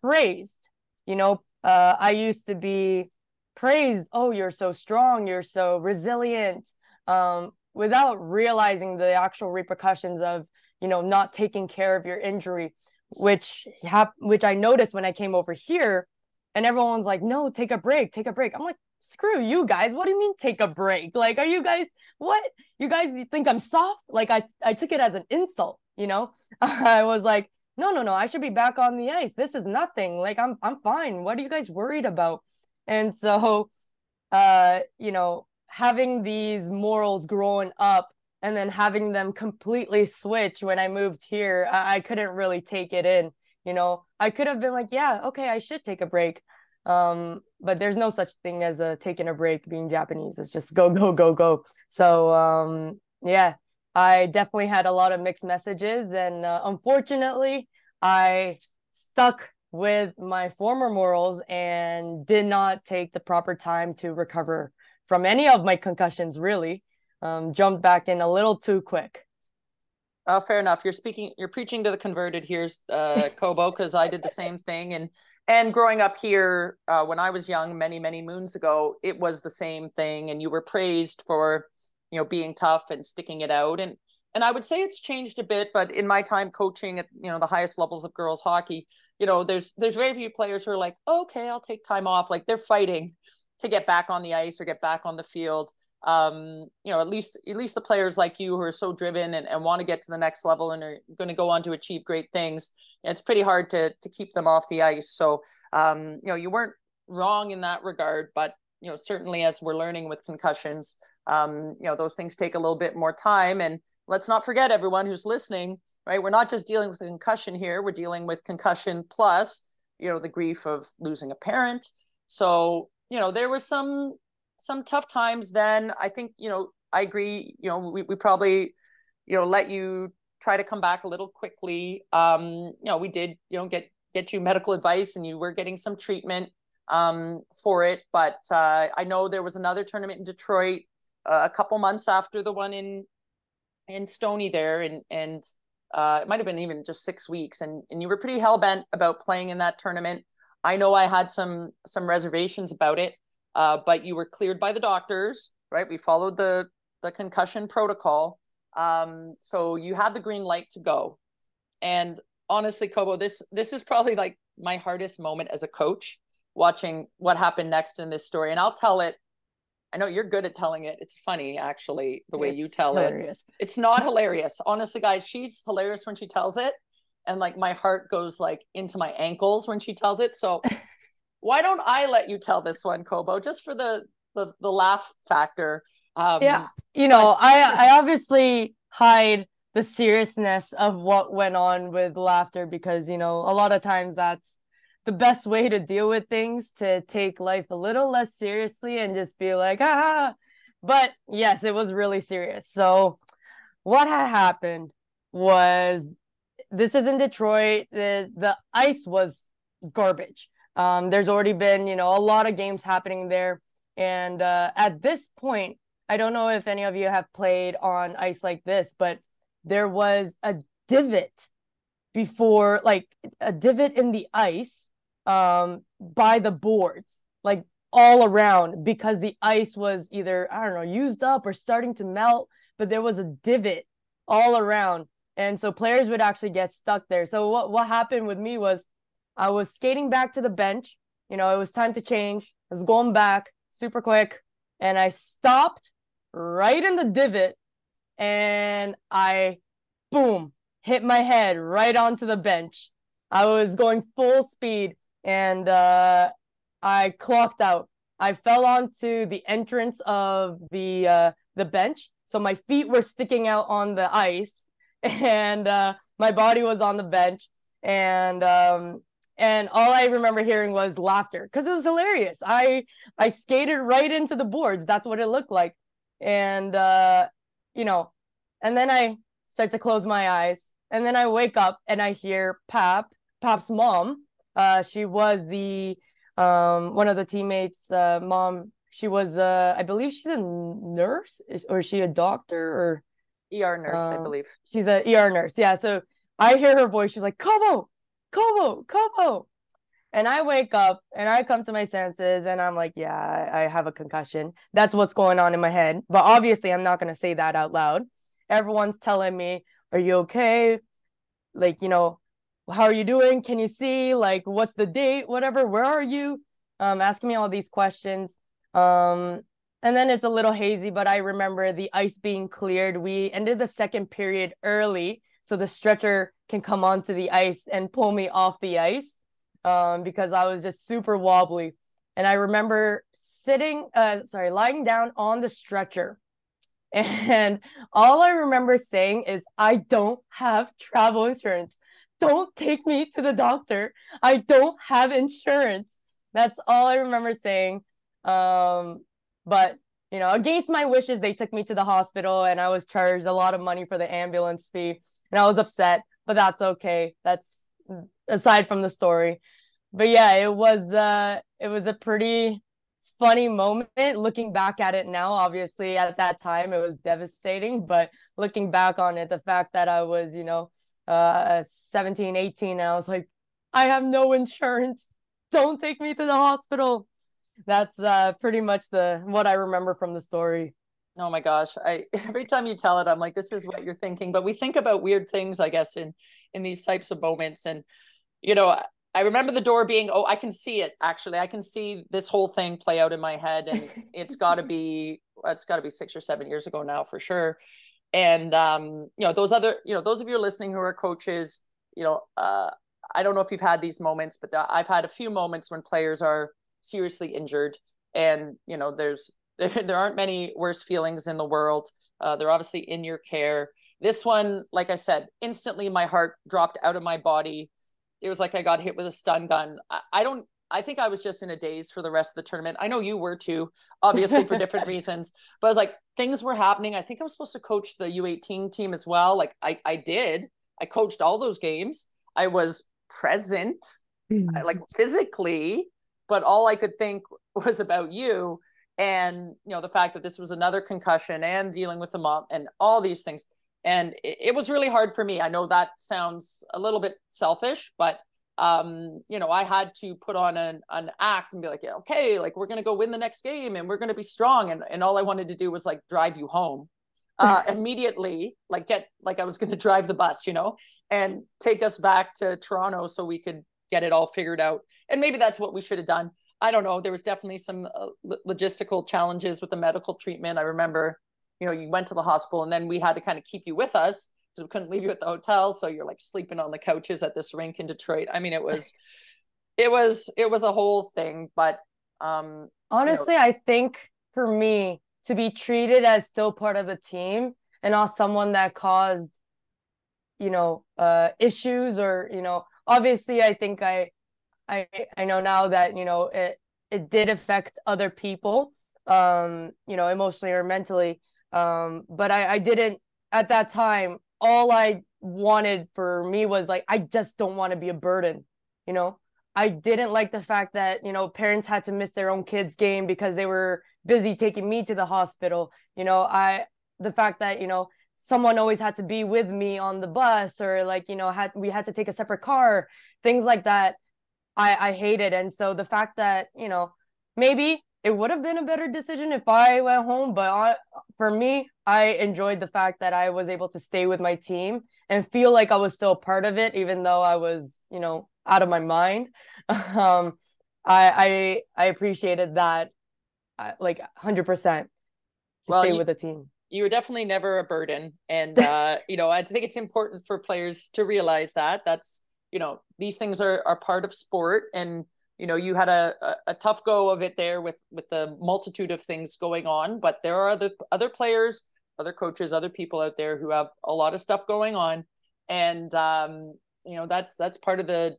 praised. You know, uh, I used to be praised. Oh, you're so strong. You're so resilient. Um, without realizing the actual repercussions of you know not taking care of your injury which hap- which i noticed when i came over here and everyone's like no take a break take a break. I'm like screw you guys. What do you mean take a break? Like are you guys what? You guys think i'm soft? Like i i took it as an insult you know? I was like no no no. I should be back on the ice. This is nothing. Like i'm i'm fine. What are you guys worried about? And so uh you know having these morals growing up and then having them completely switch when I moved here, I-, I couldn't really take it in. You know, I could have been like, yeah, okay, I should take a break. Um, but there's no such thing as a taking a break being Japanese. It's just go, go, go, go. So um, yeah, I definitely had a lot of mixed messages, and uh, unfortunately, I stuck with my former morals and did not take the proper time to recover from any of my concussions, really um, jumped back in a little too quick. Oh, fair enough. You're speaking, you're preaching to the converted here, uh, Kobo, because I did the same thing. And and growing up here uh, when i was young many many moons ago it was the same thing and you were praised for you know being tough and sticking it out and and i would say it's changed a bit but in my time coaching at you know the highest levels of girls hockey you know there's there's very few players who are like okay i'll take time off like they're fighting to get back on the ice or get back on the field um you know at least at least the players like you who are so driven and, and want to get to the next level and are going to go on to achieve great things it's pretty hard to to keep them off the ice. So um you know you weren't wrong in that regard but you know certainly as we're learning with concussions um you know those things take a little bit more time. And let's not forget everyone who's listening right we're not just dealing with concussion here we're dealing with concussion plus you know the grief of losing a parent. So you know there was some some tough times then i think you know i agree you know we, we probably you know let you try to come back a little quickly. Um you know we did you know get get you medical advice and you were getting some treatment um for it. But uh i know there was another tournament in detroit uh, a couple months after the one in in Stoney there. And and uh it might have been even just six weeks. And and you were pretty hell-bent about playing in that tournament. I know i had some some reservations about it uh, but you were cleared by the doctors, right? We followed the the concussion protocol, um, so you had the green light to go. And honestly, Kobo, this this is probably like my hardest moment as a coach, watching what happened next in this story. And I'll tell it. I know you're good at telling it. It's funny, actually, the way it's you tell hilarious. it. It's not hilarious, honestly, guys. She's hilarious when she tells it, and like my heart goes like into my ankles when she tells it. So why don't I let you tell this one, Kobo, just for the the, the laugh factor? Um, yeah, you know, but... I I obviously hide the seriousness of what went on with laughter because you know a lot of times that's the best way to deal with things to take life a little less seriously and just be like ah but yes it was really serious. So what had happened was this is in detroit the, the ice was garbage um, there's already been, you know, a lot of games happening there. And uh, at this point, I don't know if any of you have played on ice like this, but there was a divot before, like a divot in the ice um, by the boards, like all around, because the ice was either, I don't know, used up or starting to melt, but there was a divot all around. And so players would actually get stuck there. So what, what happened with me was I was skating back to the bench. You know, it was time to change. I was going back super quick and I stopped right in the divot and I, boom, hit my head right onto the bench. I was going full speed and uh, I clocked out. I fell onto the entrance of the uh, the bench, so my feet were sticking out on the ice, and uh, my body was on the bench. And um, and all I remember hearing was laughter because it was hilarious. I I skated right into the boards. That's what it looked like, and uh, you know, and then I start to close my eyes, and then I wake up and I hear Pap, Pap's mom. Uh, she was the um one of the teammates' uh, mom. She was uh, I believe she's a nurse, or is she a doctor or ER nurse, I um, believe. She's a ER nurse. Yeah. So I hear her voice. She's like, Kobo, Kobo, Kobo. And I wake up and I come to my senses and I'm like, yeah, I have a concussion. That's what's going on in my head. But obviously, I'm not going to say that out loud. Everyone's telling me, are you okay? Like, you know, how are you doing? Can you see? Like, what's the date? Whatever. Where are you? Um, asking me all these questions. Um, and then it's a little hazy, but I remember the ice being cleared. We ended the second period early so the stretcher can come onto the ice and pull me off the ice um, because I was just super wobbly. And I remember sitting, uh, sorry, lying down on the stretcher. And all I remember saying is, I don't have travel insurance. Don't take me to the doctor. I don't have insurance. That's all I remember saying. Um, but you know, against my wishes, they took me to the hospital and I was charged a lot of money for the ambulance fee and I was upset, but that's okay. That's aside from the story. But yeah, it was uh it was a pretty funny moment looking back at it now. Obviously, at that time it was devastating, but looking back on it, the fact that I was, you know, uh 17, 18, and I was like, I have no insurance. don't take me to the hospital. That's uh, pretty much the what I remember from the story. Oh my gosh. I every time you tell it, I'm like, this is what you're thinking. But we think about weird things, I guess, in in these types of moments. And you know, I remember the door being, oh, I can see it actually. I can see this whole thing play out in my head. And it's gotta be it's gotta be six or seven years ago now for sure. And um, you know, those other, you know, those of you listening who are coaches, you know, uh, I don't know if you've had these moments, but I've had a few moments when players are seriously injured and you know there's there aren't many worse feelings in the world uh, they're obviously in your care this one like i said instantly my heart dropped out of my body it was like i got hit with a stun gun I, I don't I think I was just in a daze for the rest of the tournament. I know you were too, obviously for different reasons. But I was like, things were happening. I think I was supposed to coach the U18 team as well. Like I, I did. I coached all those games. I was present, mm. like physically, but all I could think was about you and you know the fact that this was another concussion and dealing with the mom and all these things and it, it was really hard for me i know that sounds a little bit selfish but um, you know, I had to put on an, an act and be like, yeah, okay, like we're gonna go win the next game and we're gonna be strong. And and all I wanted to do was like drive you home. Uh, immediately, like get like I was gonna drive the bus, you know, and take us back to Toronto so we could get it all figured out. And maybe that's what we should have done. I don't know. There was definitely some uh, logistical challenges with the medical treatment. I remember, you know, you went to the hospital and then we had to kind of keep you with us because we couldn't leave you at the hotel. So you're like sleeping on the couches at this rink in Detroit. I mean, it was, it was, it was a whole thing. But um, honestly, you know, I think for me to be treated as still part of the team and not someone that caused, you know, uh, issues or you know, obviously, I think I I I know now that you know it it did affect other people, um, you know, emotionally or mentally. Um, but I I didn't at that time. All I wanted for me was like I just don't want to be a burden, you know. I didn't like the fact that you know parents had to miss their own kids' game because they were busy taking me to the hospital. You know, I the fact that you know someone always had to be with me on the bus or like you know had we had to take a separate car, things like that I I it, And so the fact that you know maybe it would have been a better decision if I went home, but I, for me, I enjoyed the fact that I was able to stay with my team and feel like I was still part of it, even though I was you know out of my mind. um, I I I appreciated that, uh, like hundred percent, to well, stay you, with the team. You were definitely never a burden, and uh, you know I think it's important for players to realize that. That's you know these things are are part of sport and you know you had a, a, a tough go of it there with with the multitude of things going on but there are other other players other coaches other people out there who have a lot of stuff going on. And um you know that's that's part of the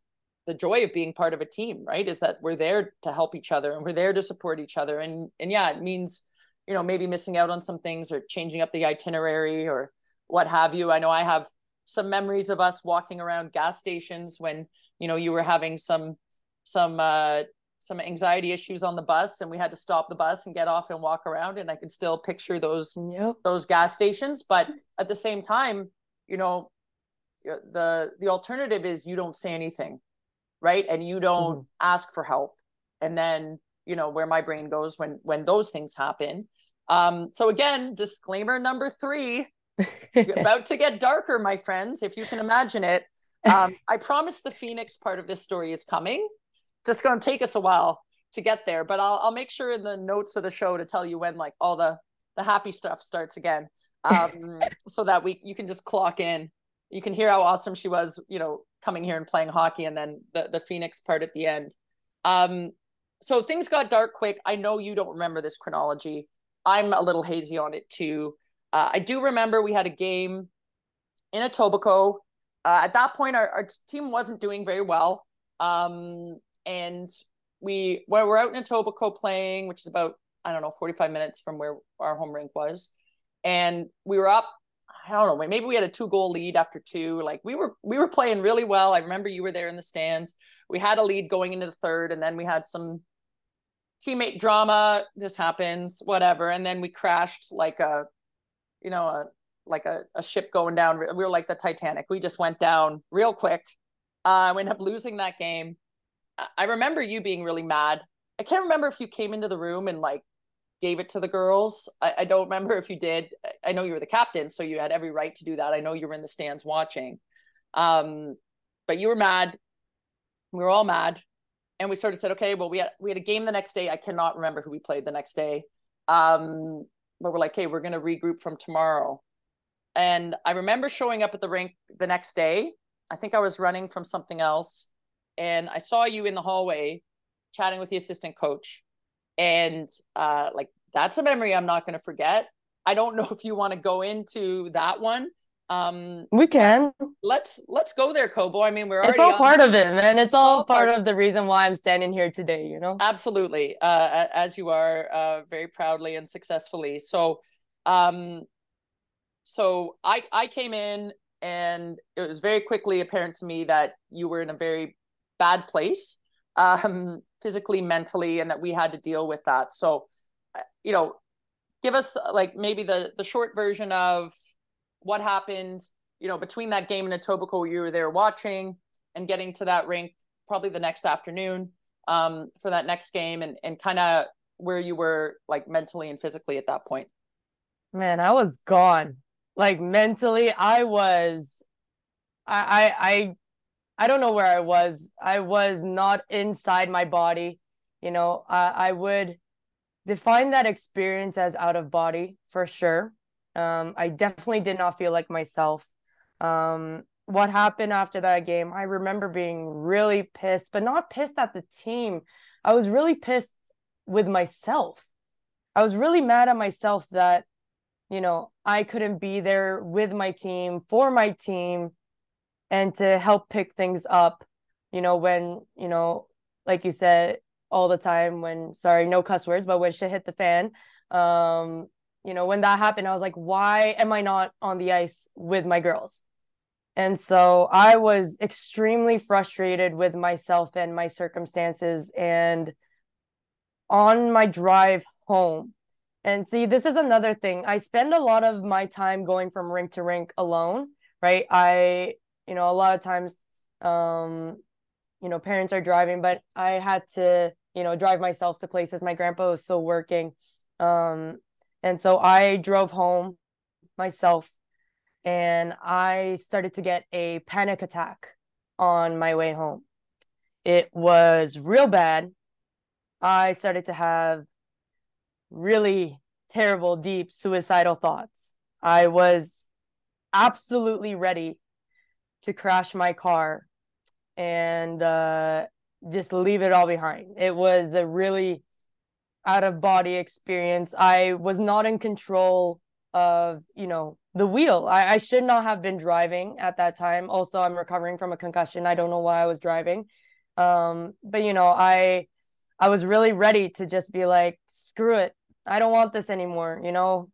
the joy of being part of a team right? Is that we're there to help each other and we're there to support each other. And and yeah it means you know maybe missing out on some things or changing up the itinerary or what have you. I know i have some memories of us walking around gas stations when you know you were having some some uh some anxiety issues on the bus and we had to stop the bus and get off and walk around and i can still picture those yep. those gas stations but at the same time you know the the alternative is you don't say anything right and you don't mm-hmm. ask for help and then you know where my brain goes when when those things happen um so again disclaimer number 3 about to get darker, my friends, if you can imagine it. Um, I promise the Phoenix part of this story is coming. Just going to take us a while to get there, but I'll I'll make sure in the notes of the show to tell you when like all the the happy stuff starts again, um, so that we you can just clock in. You can hear how awesome she was, you know, coming here and playing hockey, and then the the Phoenix part at the end. Um, so things got dark quick. I know you don't remember this chronology. I'm a little hazy on it too. Uh, I do remember we had a game in Etobicoke. Uh, at that point, our, our team wasn't doing very well. Um, and we well, we're out in Etobicoke playing, which is about, I don't know, 45 minutes from where our home rink was. And we were up, I don't know, maybe we had a two goal lead after two. Like we were we were playing really well. I remember you were there in the stands. We had a lead going into the third, and then we had some teammate drama. This happens, whatever. And then we crashed like a you know, a, like a, a ship going down. We were like the Titanic. We just went down real quick. Uh, we ended up losing that game. I remember you being really mad. I can't remember if you came into the room and like gave it to the girls. I, I don't remember if you did. I know you were the captain, so you had every right to do that. I know you were in the stands watching. Um, but you were mad. We were all mad. And we sort of said, okay, well, we had we had a game the next day. I cannot remember who we played the next day. Um, but we're like, hey, we're gonna regroup from tomorrow. And I remember showing up at the rink the next day. I think I was running from something else. And I saw you in the hallway chatting with the assistant coach. And uh, like, that's a memory I'm not going to forget. I don't know if you want to go into that one. Um, we can. Let's let's go there, Kobo. I mean, we're it's all part of it, man. It's all, all part, part of the reason why I'm standing here today. You know, absolutely. Uh, as you are, uh, very proudly and successfully. So, um, so I I came in and it was very quickly apparent to me that you were in a very bad place um physically mentally and that we had to deal with that so uh, you know give us like maybe the the short version of what happened you know between that game and Etobicoke you were there watching and getting to that rink probably the next afternoon um for that next game and and kind of where you were like mentally and physically at that point. Man i was gone. Like mentally i was I, I i i don't know where i was. I was not inside my body you know? I i would define that experience as out of body for sure um i definitely did not feel like myself. Um what happened after that game i remember being really pissed but not pissed at the team. I was really pissed with myself. I was really mad at myself that you know, I couldn't be there with my team for my team and to help pick things up, you know, when, you know, like you said all the time when sorry, no cuss words, but when shit hit the fan, um, you know, when that happened, I was like, why am I not on the ice with my girls? And so I was extremely frustrated with myself and my circumstances. And on my drive home, and see, this is another thing. I spend a lot of my time going from rink to rink alone, right? I, you know, a lot of times, um, you know, parents are driving, but I had to, you know, drive myself to places. My grandpa was still working. Um, and so I drove home myself and I started to get a panic attack on my way home. It was real bad. I started to have really terrible, deep suicidal thoughts. I was absolutely ready to crash my car and uh, just leave it all behind. It was a really out of body experience. I was not in control of, you know, the wheel. I, I should not have been driving at that time. Also, I'm recovering from a concussion. I don't know why I was driving. Um, but you know, I I was really ready to just be like, screw it. I don't want this anymore. You know,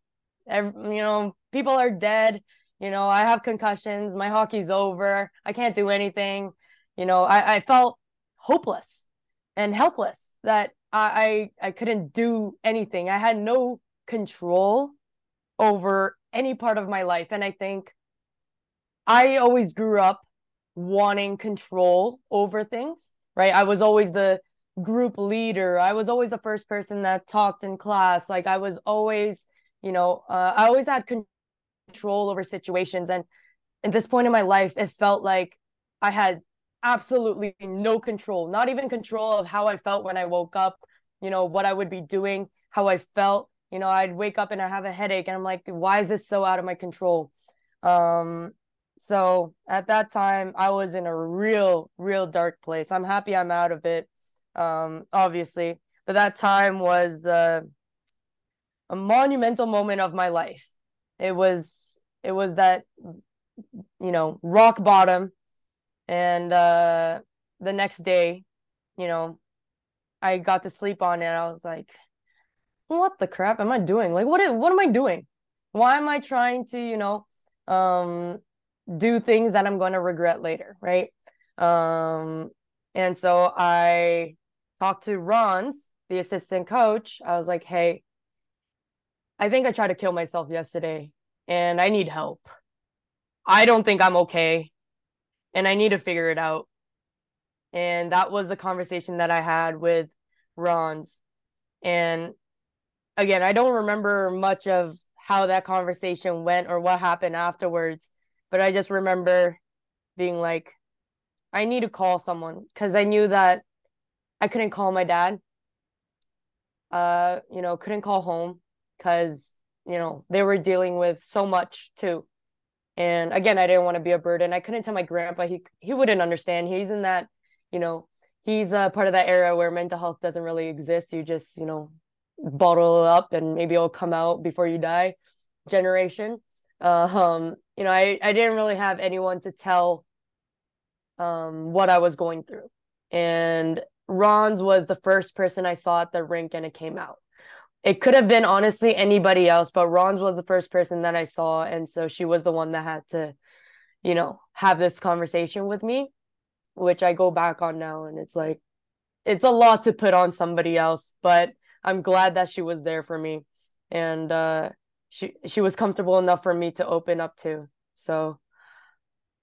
Every, you know, people are dead. You know, I have concussions. My hockey's over. I can't do anything. You know, I, I felt hopeless and helpless that I I couldn't do anything. I had no control over any part of my life. And I think I always grew up wanting control over things, right? I was always the group leader. I was always the first person that talked in class. Like I was always, you know, uh, I always had control over situations. And at this point in my life, it felt like I had absolutely no control, not even control of how I felt when I woke up, you know, what I would be doing, how I felt. You know, I'd wake up and I have a headache and I'm like, why is this so out of my control? Um, so at that time, I was in a real, real dark place. I'm happy I'm out of it um, obviously. But that time was uh, a monumental moment of my life. It was it was that you know rock bottom, and uh, the next day, you know, I got to sleep on it. I was like, "What the crap am I doing? Like, what what am I doing? Why am I trying to you know um, do things that I'm going to regret later, right?" Um, and so I talked to Rons, the assistant coach. I was like, hey, I think I tried to kill myself yesterday and I need help. I don't think I'm okay and I need to figure it out. and that was the conversation that I had with Ron's. And again, I don't remember much of how that conversation went or what happened afterwards, but I just remember being like, I need to call someone because I knew that I couldn't call my dad. Uh, you know, couldn't call home because, you know, they were dealing with so much too. And again, I didn't want to be a burden. I couldn't tell my grandpa he he wouldn't understand. He's in that, you know, he's a part of that era where mental health doesn't really exist. You just, you know, bottle it up and maybe it'll come out before you die generation. Uh, um, you know, I, I didn't really have anyone to tell um what I was going through. And Ron's was the first person I saw at the rink and it came out. It could have been honestly anybody else, but Ron's was the first person that I saw. And so she was the one that had to, you know, have this conversation with me, which I go back on now. And it's like, it's a lot to put on somebody else, but I'm glad that she was there for me. And uh, she she was comfortable enough for me to open up to. So,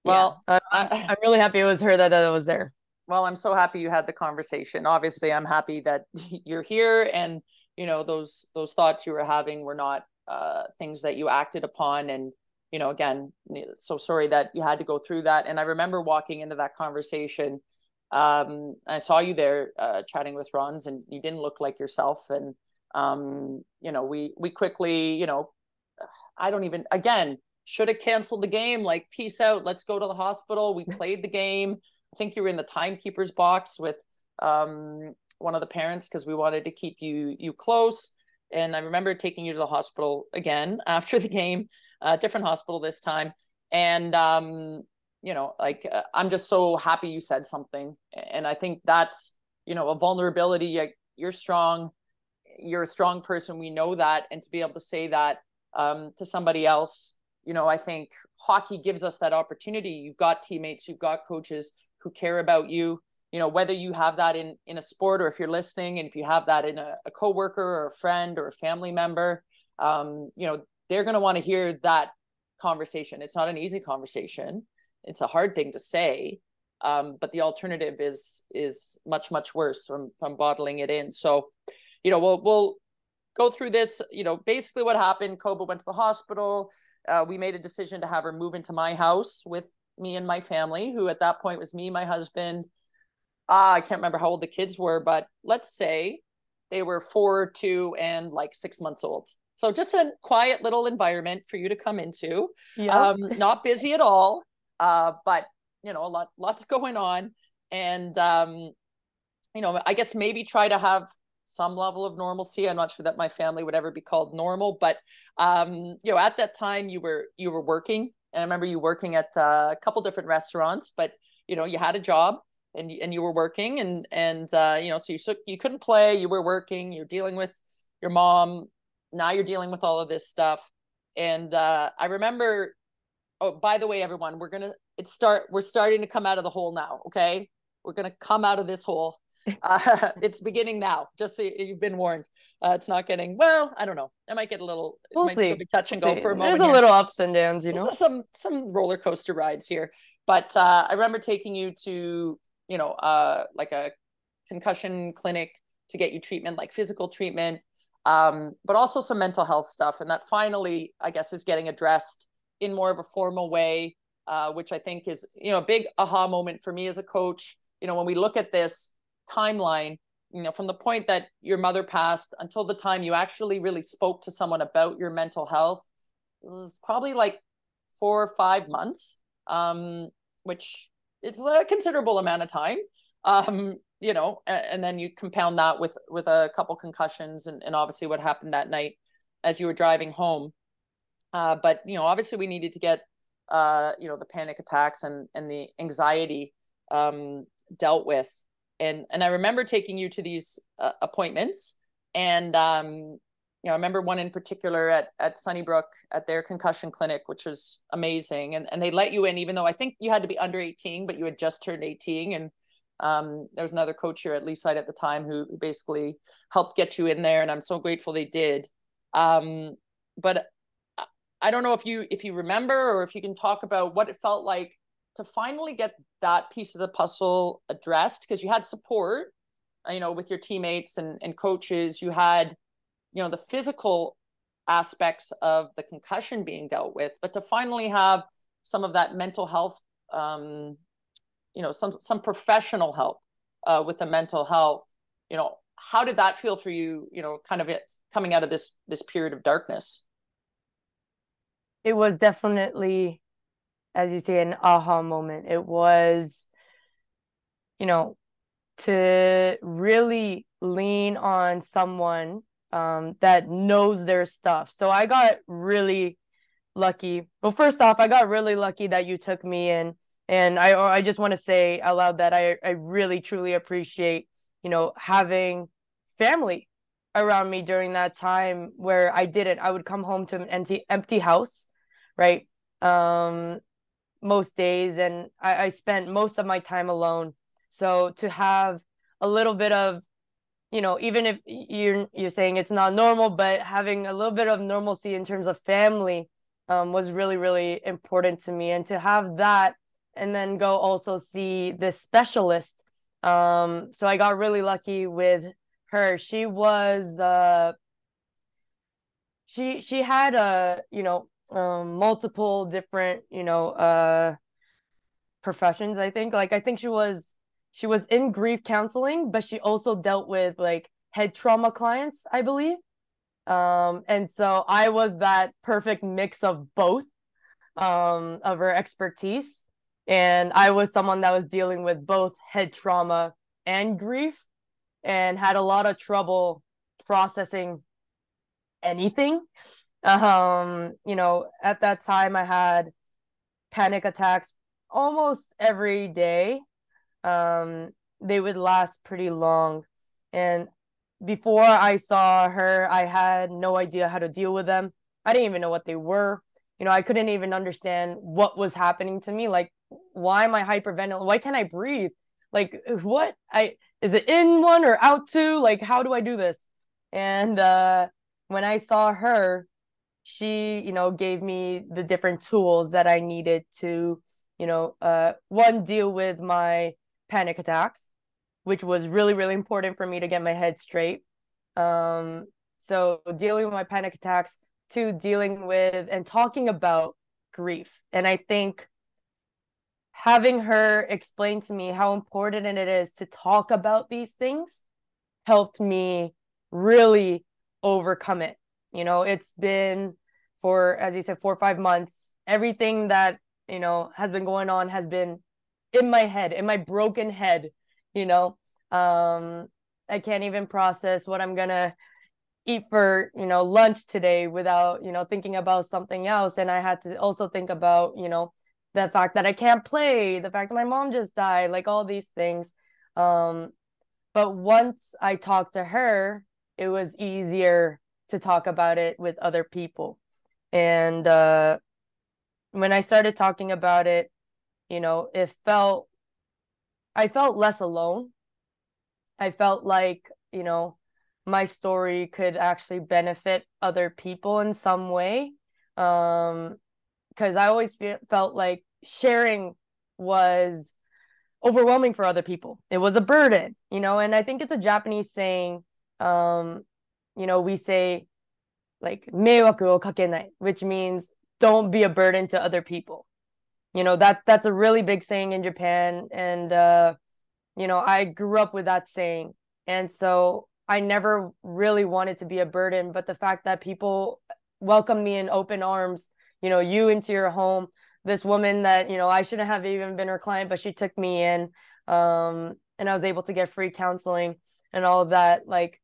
well, yeah. I, I'm really happy it was her that, that was there. Well, I'm so happy you had the conversation. Obviously, I'm happy that you're here, and you know those those thoughts you were having were not uh, things that you acted upon. And you know, again, so sorry that you had to go through that. And I remember walking into that conversation. Um, I saw you there uh, chatting with Ron's, and you didn't look like yourself. And um, you know, we we quickly, you know, I don't even again should have canceled the game. Like, peace out. Let's go to the hospital. We played the game. I think you were in the timekeeper's box with um, one of the parents because we wanted to keep you you close. And I remember taking you to the hospital again after the game, a uh, different hospital this time. And um, you know, like uh, I'm just so happy you said something. And I think that's you know a vulnerability. You're strong. You're a strong person. We know that, and to be able to say that um, to somebody else you know, I think hockey gives us that opportunity. You've got teammates, you've got coaches who care about you. You know, whether you have that in in a sport or if you're listening, and if you have that in a, a coworker or a friend or a family member, um, you know, they're going to want to hear that conversation. It's not an easy conversation. It's a hard thing to say, um, but the alternative is is much much worse from from bottling it in. So, you know, we'll we'll go through this. You know, basically what happened. Kobo went to the hospital. Uh, we made a decision to have her move into my house with me and my family, who at that point was me, my husband. Uh, I can't remember how old the kids were, but let's say they were four, two, and like six months old. So just a quiet little environment for you to come into. Yeah. Um, not busy at all, uh, but you know, a lot, lots going on, and um, you know, I guess maybe try to have some level of normalcy. I'm not sure that my family would ever be called normal, but um, you know, at that time you were you were working and I remember you working at uh, a couple different restaurants, but you know, you had a job and and you were working and and uh, you know, so you so you couldn't play, you were working, you're dealing with your mom. Now you're dealing with all of this stuff. And uh, I remember oh, by the way, everyone, we're gonna it start we're starting to come out of the hole now, okay? We're gonna come out of this hole uh, it's beginning now. Just so you've been warned. Uh, it's not getting well. I don't know. I might get a little. We'll see. touch and go we'll for a moment. There's a here. little ups and downs, you know. some some roller coaster rides here, but uh, I remember taking you to you know uh like a concussion clinic to get you treatment, like physical treatment, um, but also some mental health stuff, and that finally, I guess, is getting addressed in more of a formal way, uh, which I think is you know a big aha moment for me as a coach. You know, when we look at this timeline you know from the point that your mother passed until the time you actually really spoke to someone about your mental health it was probably like four or five months um, which is a considerable amount of time um, you know and, and, then you compound that with with a couple concussions and, and obviously what happened that night as you were driving home. Uh, but you know obviously we needed to get uh, you know the panic attacks and and the anxiety um, dealt with. And and I remember taking you to these uh, appointments, and um, you know, I remember one in particular at at Sunnybrook at their concussion clinic, which was amazing, and and they let you in even though I think you had to be under eighteen, but you had just turned eighteen, and um, there was another coach here at Leaside at the time who, who basically helped get you in there, and I'm so grateful they did. Um, but I don't know if you if you remember or if you can talk about what it felt like to finally get that piece of the puzzle addressed because you had support you know with your teammates and, and coaches. You had you know the physical aspects of the concussion being dealt with but to finally have some of that mental health um, you know some some professional help uh, with the mental health you know how did that feel for you you know kind of it coming out of this this period of darkness? It was definitely as you say an aha moment. It was you know to really lean on someone um, that knows their stuff so i got really lucky well first off i got really lucky that you took me in and i i just want to say out loud that i i really truly appreciate you know having family around me during that time where I didn't. I would come home to an empty empty house, right? Um, most days, and I, I spent most of my time alone. So to have a little bit of, you know, even if you're you're saying it's not normal, but having a little bit of normalcy in terms of family um, was really really important to me, and to have that, and then go also see this specialist. Um, so I got really lucky with her. She was uh she she had a you know um multiple different you know uh professions i think like i think she was she was in grief counseling but she also dealt with like head trauma clients i believe um and so i was that perfect mix of both um of her expertise and i was someone that was dealing with both head trauma and grief and had a lot of trouble processing anything. Um, you know, at that time I had panic attacks almost every day. Um, they would last pretty long. And before I saw her, I had no idea how to deal with them. I didn't even know what they were. You know, I couldn't even understand what was happening to me. Like, why am I hyperventilating? Why can't I breathe? Like, what? I is it in one or out two? Like, how do I do this? And uh, when I saw her, she, you know, gave me the different tools that I needed to, you know, uh, one, deal with my panic attacks, which was really, really important for me to get my head straight. Um, so dealing with my panic attacks, to dealing with and talking about grief. And I think having her explain to me how important it is to talk about these things helped me really overcome it. You know, it's been for, as you said, four or five months. Everything that, you know, has been going on has been in my head, in my broken head, you know. Um, I can't even process what I'm gonna eat for, you know, lunch today without, you know, thinking about something else. And I had to also think about, you know, the fact that I can't play, the fact that my mom just died, like all these things. Um, but once I talked to her, it was easier to talk about it with other people. And uh, when I started talking about it, you know, it felt, I felt less alone. I felt like, you know, my story could actually benefit other people in some way. Um, because I always felt like sharing was overwhelming for other people. It was a burden, you know, and I think it's a Japanese saying, um, you know, we say like meiwaku o kakenai, which means don't be a burden to other people. You know, that that's a really big saying in Japan and uh you know, I grew up with that saying. And so I never really wanted to be a burden, but the fact that people welcome me in open arms you know you into your home this woman that you know i shouldn't have even been her client but she took me in um and i was able to get free counseling and all of that like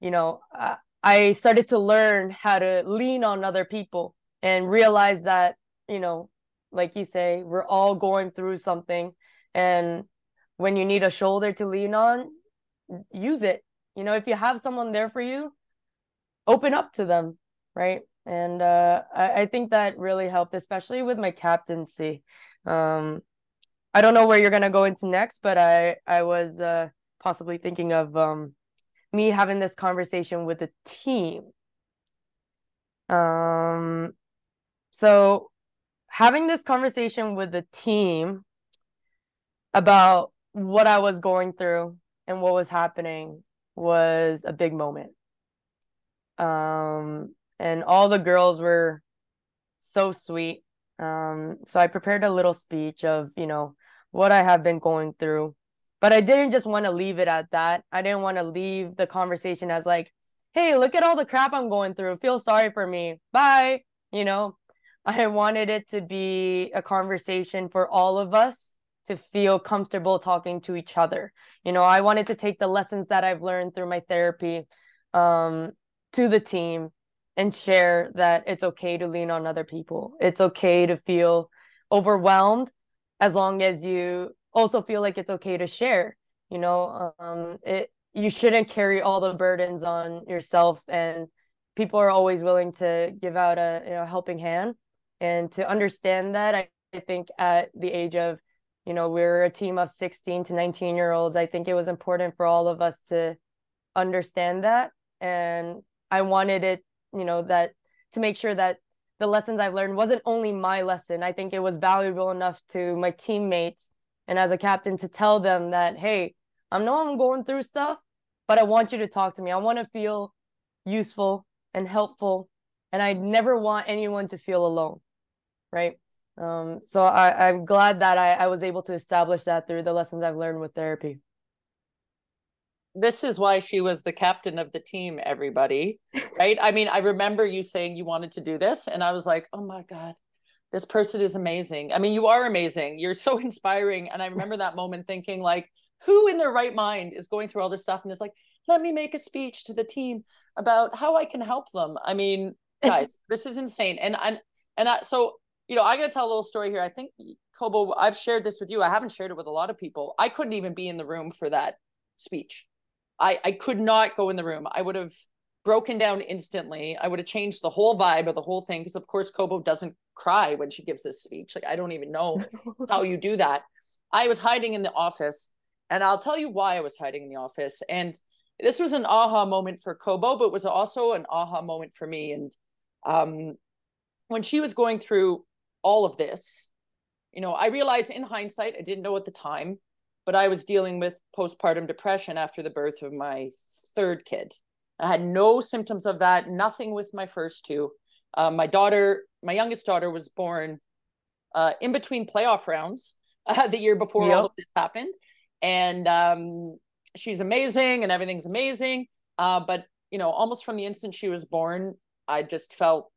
you know I, I started to learn how to lean on other people and realize that you know like you say we're all going through something and when you need a shoulder to lean on use it you know if you have someone there for you open up to them right and uh, I, I, think that really helped, especially with my captaincy. Um, I don't know where you're gonna go into next, but I I was uh, possibly thinking of um, me having this conversation with the team. Um, so having this conversation with the team about what I was going through and what was happening was a big moment. Um, and all the girls were so sweet. Um, so I prepared a little speech of, you know, what I have been going through. But I didn't just want to leave it at that. I didn't want to leave the conversation as like, hey, look at all the crap I'm going through. Feel sorry for me. Bye. You know, I wanted it to be a conversation for all of us to feel comfortable talking to each other. You know, I wanted to take the lessons that I've learned through my therapy um, to the team and share that it's okay to lean on other people. It's okay to feel overwhelmed as long as you also feel like it's okay to share. You know, um, it you shouldn't carry all the burdens on yourself and people are always willing to give out a you know helping hand and to understand that I, I think at the age of you know we're a team of 16 to 19 year olds i think it was important for all of us to understand that. And i wanted it you know that to make sure that the lessons i've learned wasn't only my lesson. I think it was valuable enough to my teammates and as a captain to tell them that hey i know i'm going through stuff but i want you to talk to me. I want to feel useful and helpful and i never want anyone to feel alone right um, so I, I'm glad that I, I was able to establish that through the lessons I've learned with therapy. This is why she was the captain of the team, everybody. Right. I mean, I remember you saying you wanted to do this, and I was like, oh my God, this person is amazing. I mean, you are amazing. You're so inspiring. And I remember that moment thinking, like, who in their right mind is going through all this stuff and is like, let me make a speech to the team about how I can help them. I mean, guys, this is insane. And and and I, so you know, I got to tell a little story here. I think Kobo, I've shared this with you. I haven't shared it with a lot of people. I couldn't even be in the room for that speech. I I could not go in the room. I would have broken down instantly. I would have changed the whole vibe of the whole thing because of course Kobo doesn't cry when she gives this speech. Like I don't even know how you do that. I was hiding in the office and I'll tell you why I was hiding in the office and this was an aha moment for Kobo but was also an aha moment for me and um when she was going through all of this. You know, I realized in hindsight, I didn't know at the time, but I was dealing with postpartum depression after the birth of my third kid. I had no symptoms of that, nothing with my first two. Um, my daughter, my youngest daughter, was born uh, in between playoff rounds uh, the year before yep. all of this happened. And um, she's amazing and everything's amazing. Uh, but, you know, almost from the instant she was born, I just felt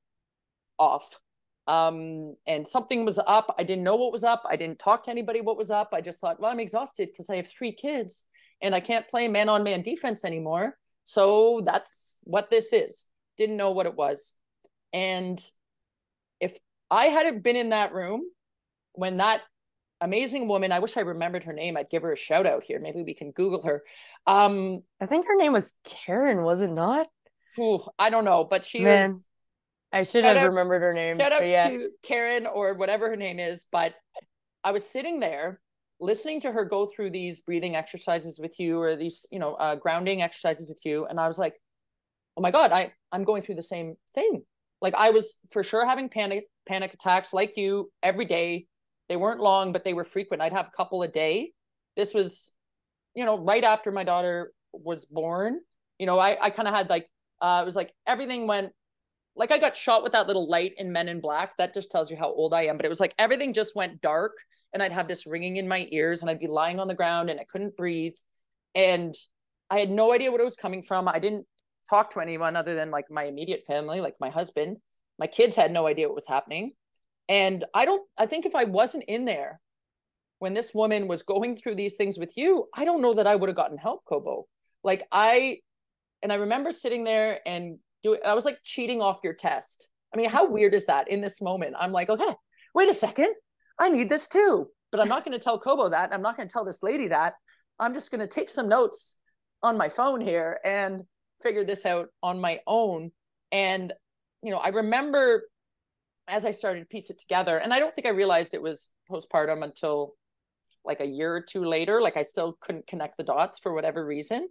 off um and something was up. I didn't know what was up. I didn't talk to anybody what was up. I just thought well i'm exhausted because i have three kids and i can't play man on man defense anymore. So that's what this is. Didn't know what it was. And if i hadn't been in that room when that amazing woman i wish i remembered her name i'd give her a shout out here. Maybe we can google her. Um i think her name was karen was it not? Ooh, i don't know but she Man. was I should shout have out, remembered her name. Shout out yeah. to Karen or whatever her name is. But I was sitting there listening to her go through these breathing exercises with you or these, you know, uh, grounding exercises with you. And I was like, oh my God, I, I'm going through the same thing. Like I was for sure having panic, panic attacks like you every day. They weren't long, but they were frequent. I'd have a couple a day. This was, you know, right after my daughter was born. You know, I, I kind of had like, uh, it was like everything went like I got shot with that little light in Men in Black. That just tells you how old I am. But it was like everything just went dark and I'd have this ringing in my ears and I'd be lying on the ground and I couldn't breathe. And I had no idea what it was coming from. I didn't talk to anyone other than like my immediate family, like my husband. My kids had no idea what was happening. And I don't, I think if I wasn't in there when this woman was going through these things with you, I don't know that I would have gotten help, Kobo. Like I, and I remember sitting there and do it. I was like cheating off your test. I mean, how weird is that in this moment? I'm like, okay, wait a second. I need this too. But I'm not going to tell Kobo that. I'm not going to tell this lady that. I'm just going to take some notes on my phone here and figure this out on my own. And, you know, I remember as I started to piece it together, and I don't think I realized it was postpartum until like a year or two later. Like I still couldn't connect the dots for whatever reason.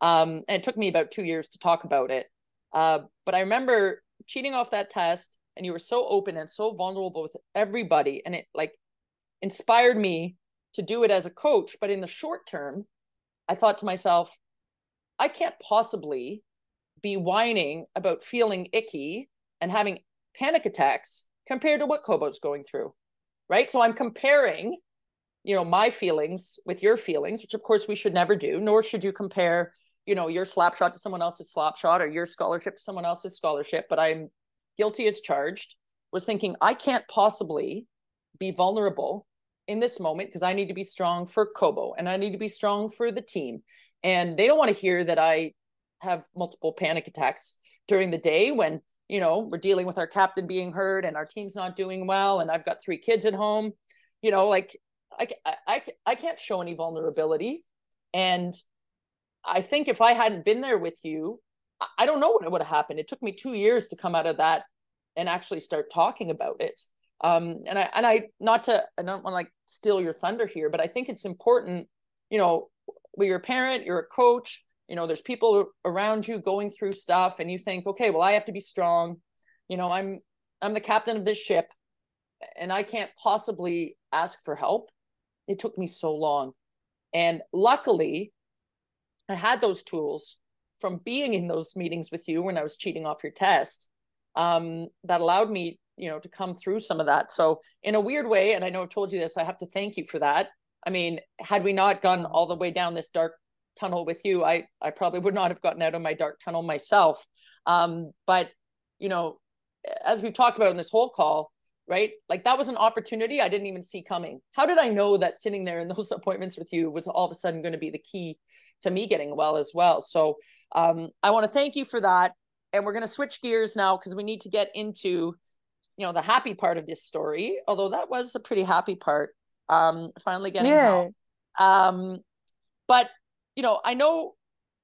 Um, and it took me about two years to talk about it. Uh, but I remember cheating off that test, and you were so open and so vulnerable with everybody, and it like inspired me to do it as a coach. But in the short term, I thought to myself, I can't possibly be whining about feeling icky and having panic attacks compared to what Kobo's going through. Right. So I'm comparing, you know, my feelings with your feelings, which of course we should never do, nor should you compare, you know, your slap shot to someone else's slap shot or your scholarship to someone else's scholarship. But I'm guilty as charged, was thinking, I can't possibly be vulnerable in this moment because I need to be strong for Kobo and I need to be strong for the team. And they don't want to hear that I have multiple panic attacks during the day when, you know, we're dealing with our captain being hurt and our team's not doing well and I've got three kids at home. You know, like I, I, I can't show any vulnerability. And I think if I hadn't been there with you, I don't know what would have happened. It took me two years to come out of that and actually start talking about it. Um, and I and I not to I don't want to like steal your thunder here, but I think it's important. You know, you're a parent, you're a coach. You know, there's people around you going through stuff, and you think, okay, well, I have to be strong. You know, I'm I'm the captain of this ship, and I can't possibly ask for help. It took me so long, and luckily, I had those tools from being in those meetings with you when I was cheating off your test um, that allowed me you know to come through some of that. So in a weird way and i know i've told you this i have to thank you for that. I mean had we not gone all the way down this dark tunnel with you i i probably would not have gotten out of my dark tunnel myself. Um but you know as we've talked about in this whole call right? Like that was an opportunity i didn't even see coming. How did i know that sitting there in those appointments with you was all of a sudden going to be the key to me getting well as well? So um i want to thank you for that and we're going to switch gears now because we need to get into you know the happy part of this story although that was a pretty happy part um finally getting yeah. help. Um but you know i know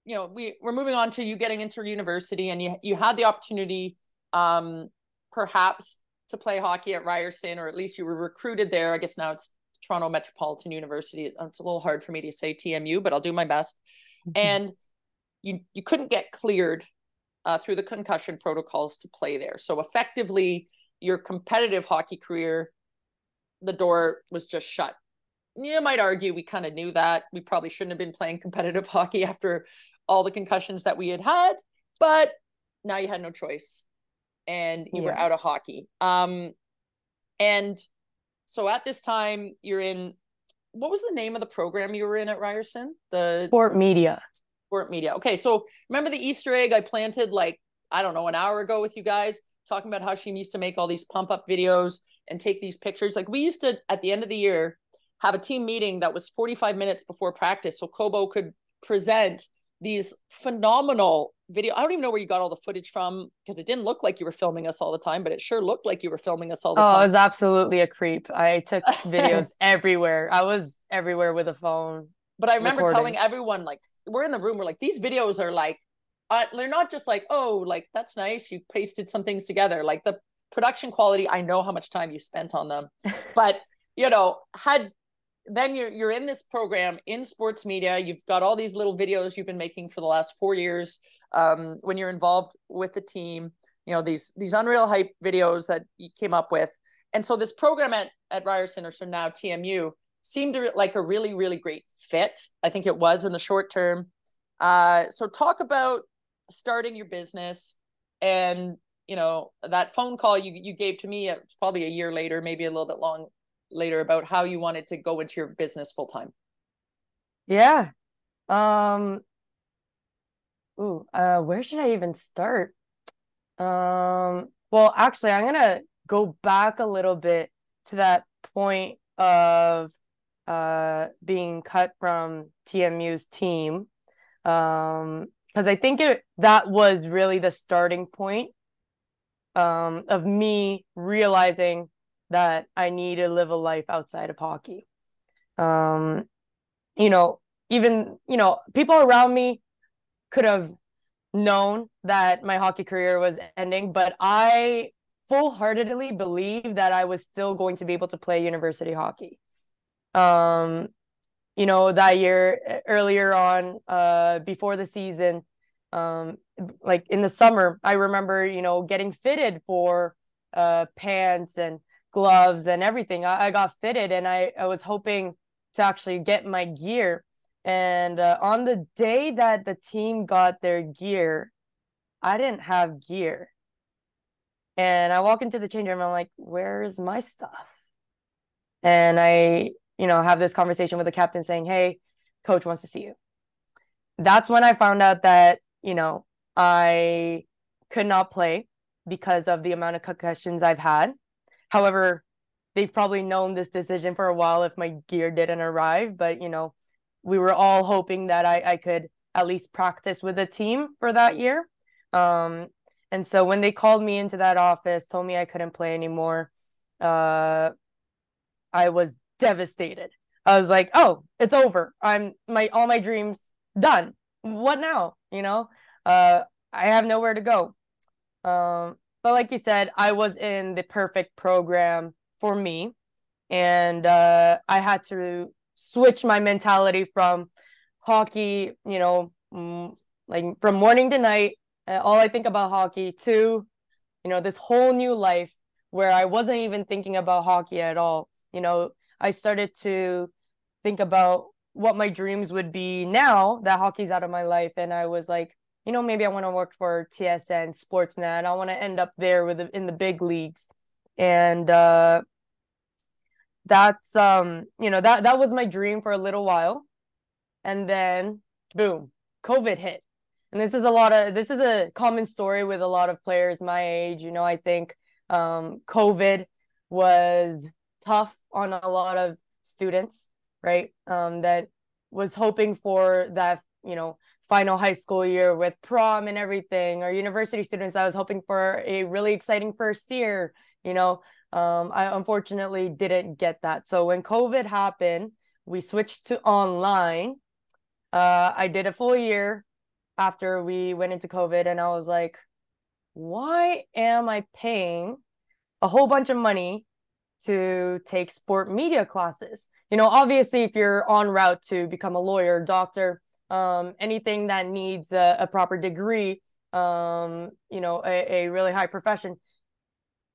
you know we we're moving on to you getting into university and you you had the opportunity um perhaps to play hockey at Ryerson or at least you were recruited there i guess now it's Toronto Metropolitan University it's a little hard for me to say TMU but I'll do my best mm-hmm. and you you couldn't get cleared uh, through the concussion protocols to play there so effectively your competitive hockey career, the door was just shut. You might argue we kind of knew that. We probably shouldn't have been playing competitive hockey after all the concussions that we had had, but now you had no choice and you yeah. were out of hockey. Um, and so at this time, you're in what was the name of the program you were in at Ryerson? The sport media. Sport media. Okay, so remember the Easter egg I planted like I don't know an hour ago with you guys talking about how she used to make all these pump up videos and take these pictures. Like we used to at the end of the year have a team meeting that was 45 minutes before practice so Kobo could present these phenomenal video. I don't even know where you got all the footage from because it didn't look like you were filming us all the time, but it sure looked like you were filming us all the oh, time. Oh, it was absolutely a creep. I took videos everywhere. I was everywhere with a phone. But I remember recording. telling everyone like we're in the room, we're like, these videos are like uh, they're not just like, oh, like that's nice. You pasted some things together. Like the production quality, I know how much time you spent on them, but you know, had then you're you're in this program in sports media. You've got all these little videos you've been making for the last four years. Um, when you're involved with the team, you know these these unreal hype videos that you came up with, and so this program at at Ryerson or so now TMU seemed like a really really great fit. I think it was in the short term. Uh, so talk about starting your business and you know that phone call you you gave to me it's probably a year later maybe a little bit long later about how you wanted to go into your business full time yeah um ooh uh where should i even start? Um well actually i'm gonna go back a little bit to that point of uh being cut from tmu's team um because I think it that was really the starting point um, of me realizing that I need to live a life outside of hockey. Um, you know, even you know, people around me could have known that my hockey career was ending, but I full-heartedly believe that I was still going to be able to play university hockey. Um, you know that year earlier on uh before the season um like in the summer i remember you know getting fitted for uh pants and gloves and everything i, I got fitted and i i was hoping to actually get my gear. And uh, on the day that the team got their gear, I didn't have gear. And I walk into the change room, I'm like, where's my stuff? And I, you know, have this conversation with the captain saying, hey, coach wants to see you. That's when I found out that, you know, I could not play because of the amount of concussions I've had. However, they've probably known this decision for a while if my gear didn't arrive, but you know, we were all hoping that I, I could at least practice with a team for that year. Um, and so when they called me into that office, told me I couldn't play anymore, uh, I was devastated. I was like, "Oh, it's over. I'm my all my dreams done. What now?" You know, uh, I have nowhere to go. Um, but like you said, I was in the perfect program for me, and uh, I had to switch my mentality from hockey, you know, mm, like from morning to night, uh, all I think about hockey to, you know, this whole new life where I wasn't even thinking about hockey at all. You know, I started to think about what my dreams would be now that hockey's out of my life, and I was like, you know, maybe I want to work for TSN Sportsnet. I want to end up there with in the big leagues, and uh, that's um, you know, that that was my dream for a little while, and then boom, COVID hit, and this is a lot of this is a common story with a lot of players my age. You know, I think um, COVID was tough on a lot of students, right? Um, that was hoping for that, you know, final high school year with prom and everything or university students i was hoping for a really exciting first year you know? Um, i unfortunately didn't get that. So when covid happened we switched to online. Uh, i did a full year after we went into covid and i was like why am i paying a whole bunch of money to take sport media classes? You know obviously if you're on route to become a lawyer doctor um, anything that needs a, a proper degree, um, you know, a, a really high profession,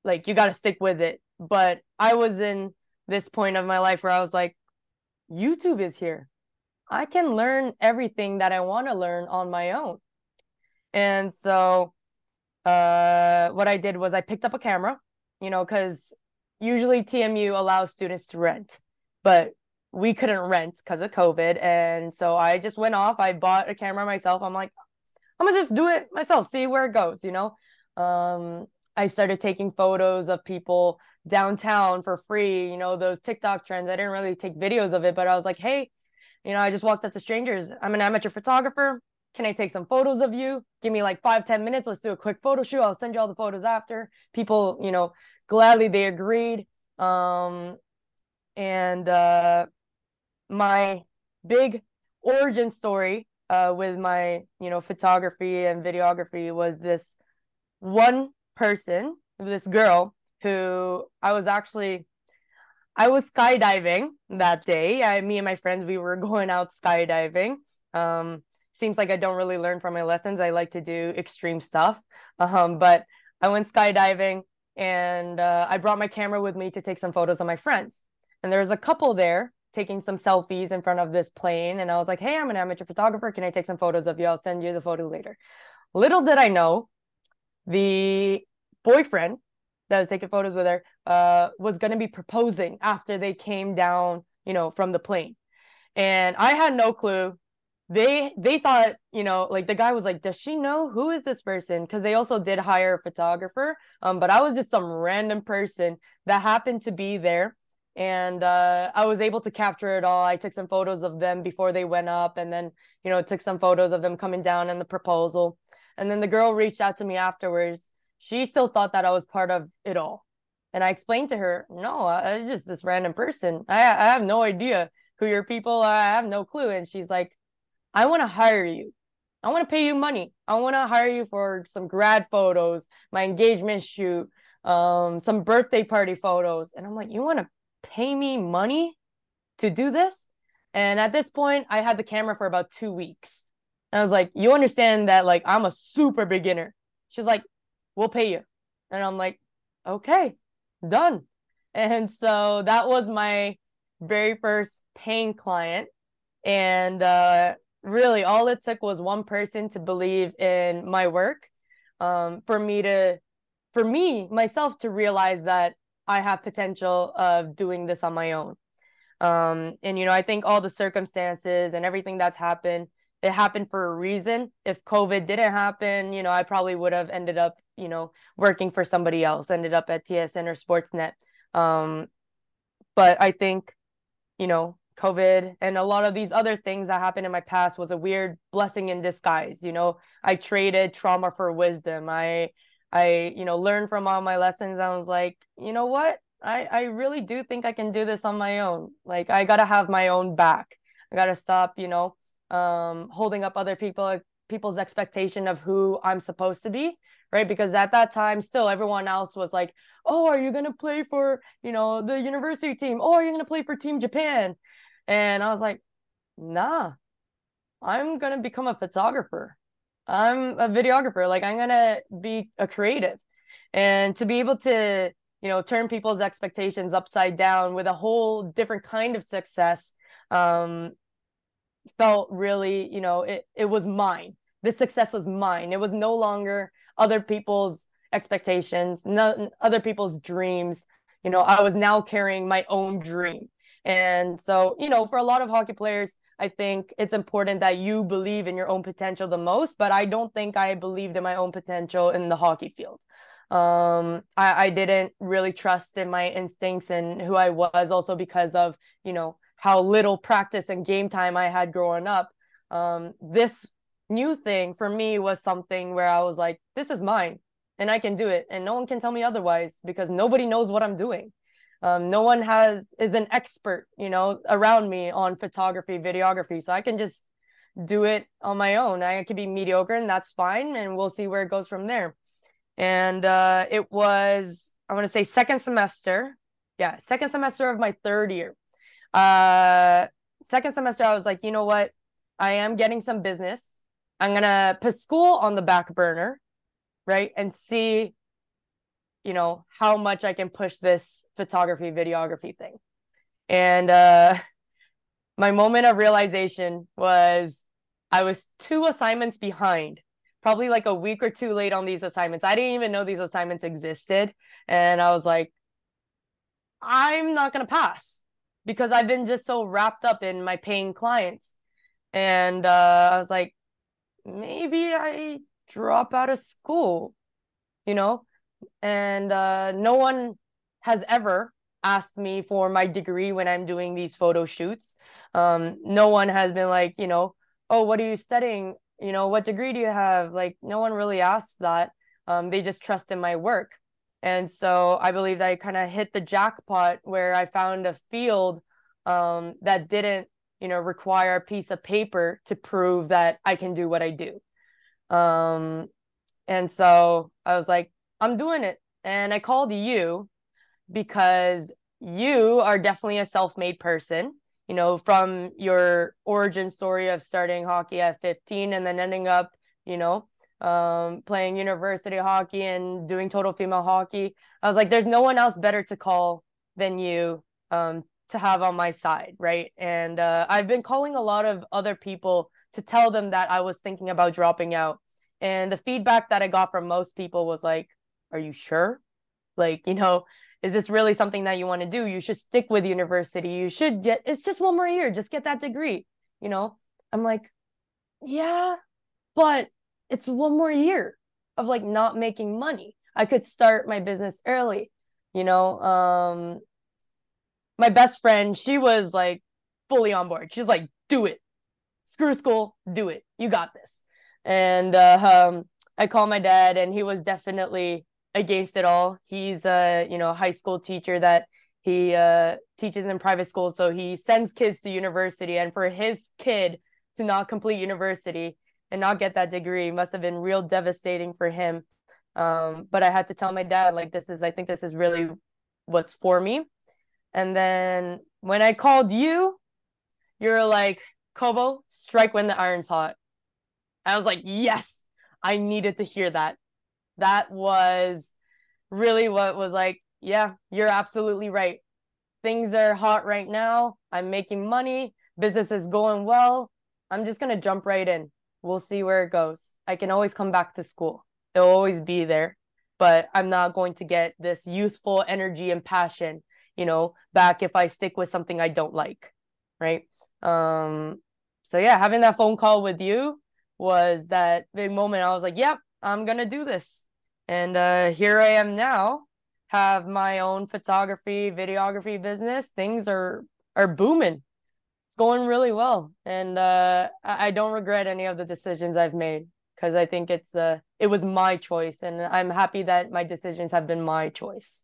like you got to stick with it. But I was in this point of my life where I was like, YouTube is here. I can learn everything that I want to learn on my own. And so uh, what I did was I picked up a camera, you know, because usually TMU allows students to rent, but we couldn't rent because of COVID. And so I just went off. I bought a camera myself. I'm like, I'm gonna just do it myself, see where it goes, you know? Um, I started taking photos of people downtown for free, you know, those TikTok trends. I didn't really take videos of it, but I was like, hey, you know, I just walked up to strangers. I'm an amateur photographer. Can I take some photos of you? Give me like five, ten minutes. Let's do a quick photo shoot. I'll send you all the photos after. People, you know, gladly they agreed. Um, and uh, my big origin story uh, with my you know photography and videography was this one person this girl who i was actually i was skydiving that day. I, me and my friends we were going out skydiving. Um seems like i don't really learn from my lessons. I like to do extreme stuff. Um but i went skydiving and uh, i brought my camera with me to take some photos of my friends. And there was a couple there taking some selfies in front of this plane and I was like, "Hey, I'm an amateur photographer. Can I take some photos of you? I'll send you the photos later." Little did I know, the boyfriend that was taking photos with her uh, was going to be proposing after they came down, you know, from the plane. And I had no clue. They they thought, you know, like the guy was like, "Does she know who is this person?" Because they also did hire a photographer. Um, but I was just some random person that happened to be there and uh, I was able to capture it all. I took some photos of them before they went up, and then you know took some photos of them coming down and the proposal. And then the girl reached out to me afterwards. She still thought that I was part of it all, and I explained to her, "No, I'm just this random person. I I have no idea who your people are. I have no clue." And she's like, "I want to hire you. I want to pay you money. I want to hire you for some grad photos, my engagement shoot." um some birthday party photos and i'm like you want to pay me money to do this? And at this point, I had the camera for about two weeks. And I was like, you understand that like I'm a super beginner. She's like, we'll pay you. And I'm like, okay, done. And so that was my very first paying client. And uh, really, all it took was one person to believe in my work um, for me to, for me, myself to realize that I have potential of doing this on my own. Um, and, you know, I think all the circumstances and everything that's happened, it happened for a reason. If COVID didn't happen, you know, I probably would have ended up, you know, working for somebody else, ended up at TSN or Sportsnet. Um, but I think, you know, COVID and a lot of these other things that happened in my past was a weird blessing in disguise. You know, I traded trauma for wisdom. I, I, you know, learned from all my lessons. I was like, you know what? I, I really do think I can do this on my own. Like I gotta have my own back. I gotta stop, you know, um, holding up other people people's expectation of who I'm supposed to be, right? Because at that time, still everyone else was like, "Oh, are you gonna play for you know the university team? Oh, are you gonna play for Team Japan?" And I was like, "Nah, I'm gonna become a photographer. I'm a videographer. Like I'm gonna be a creative, and to be able to you know turn people's expectations upside down with a whole different kind of success." Um, felt really, you know, it, it was mine. This success was mine. It was no longer other people's expectations, no, other people's dreams. You know, I was now carrying my own dream. And so, you know, for a lot of hockey players, I think it's important that you believe in your own potential the most, but I don't think I believed in my own potential in the hockey field. Um, I, I didn't really trust in my instincts and who I was also because of, you know, how little practice and game time I had growing up. Um, this new thing for me was something where I was like, this is mine and I can do it. And no one can tell me otherwise because nobody knows what I'm doing. Um, no one has is an expert, you know, around me on photography, videography. So I can just do it on my own. I could be mediocre and that's fine. And we'll see where it goes from there. And uh, it was, I want to say second semester. Yeah, second semester of my third year. Uh, second semester, I was like, you know what? I am getting some business. I'm to put school on the back burner, right? And see, you know, how much I can push this photography, videography thing. And uh, my moment of realization was I was two assignments behind, probably like a week or two late on these assignments. I didn't even know these assignments existed. And I was like, I'm not going to pass because I've been just so wrapped up in my paying clients. And uh, I was like, maybe I drop out of school, you know? And uh, no one has ever asked me for my degree when I'm doing these photo shoots. Um, no one has been like, you know, oh, what are you studying? You know, what degree do you have? Like, no one really asks that. Um, they just trust in my work. And so I believe that I kind of hit the jackpot where I found a field um, that didn't, you know, require a piece of paper to prove that I can do what I do. Um, and so I was like, I'm doing it. And I called you because you are definitely a self made person, you know, from your origin story of starting hockey at 15 and then ending up, you know, um, playing university hockey and doing total female hockey. I was like, there's no one else better to call than you um, to have on my side, right? And uh, I've been calling a lot of other people to tell them that I was thinking about dropping out. And the feedback that I got from most people was like, Are you sure? Like, you know, is this really something that you want to do? You should stick with university. You should get, it's just one more year, just get that degree. You know, I'm like, Yeah, but it's one more year of like not making money. I could start my business early, you know. Um, my best friend, she was like fully on board. She's like, do it. Screw school, do it. You got this. And uh, um, I called my dad, and he was definitely against it all. He's a you know high school teacher that he uh, teaches in private school, so he sends kids to university. And for his kid to not complete university, and not get that degree must have been real devastating for him. Um, but I had to tell my dad, like, this is, I think this is really what's for me. And then when I called you, you're like, Kobo, strike when the iron's hot. I was like, yes, I needed to hear that. That was really what was like, yeah, you're absolutely right. things are hot right now. I'm making money. Business is going well. I'm just going to jump right in. We'll see where it goes. I can always come back to school. It'll always be there, but I'm not going to get this youthful energy and passion, you know, back if I stick with something I don't like. Right. Um, so yeah, having that phone call with you was that big moment. I was like, yep, I'm going to do this. And uh, here I am now, have my own photography, videography business. Things are are booming. It's going really well, and uh, I don't regret any of the decisions I've made because I think it's uh, it was my choice, and I'm happy that my decisions have been my choice.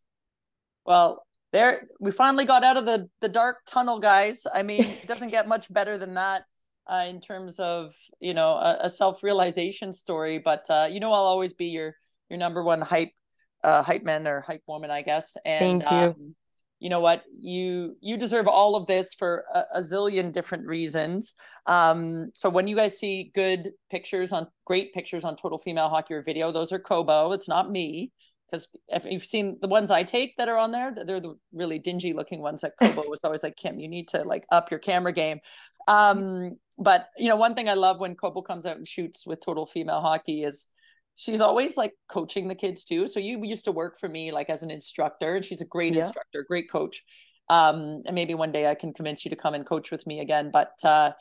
Well, there we finally got out of the the dark tunnel, guys. I mean, it doesn't get much better than that. Uh, in terms of you know a, a self realization story, but uh, you know I'll always be your your number one hype uh, hype man or hype woman, I guess. And thank you. Um, you know what you you deserve all of this for a, a zillion different reasons um so when you guys see good pictures on great pictures on total female hockey or video those are kobo it's not me because if you've seen the ones I take that are on there, they're the really dingy looking ones that Kobo was always like, Kim, you need to like up your camera game. Um, but you know, one thing I love when Kobo comes out and shoots with total female hockey is she's always like coaching the kids too. So you used to work for me like as an instructor, and she's a great yeah. instructor, great coach. Um, and maybe one day I can convince you to come and coach with me again. But uh,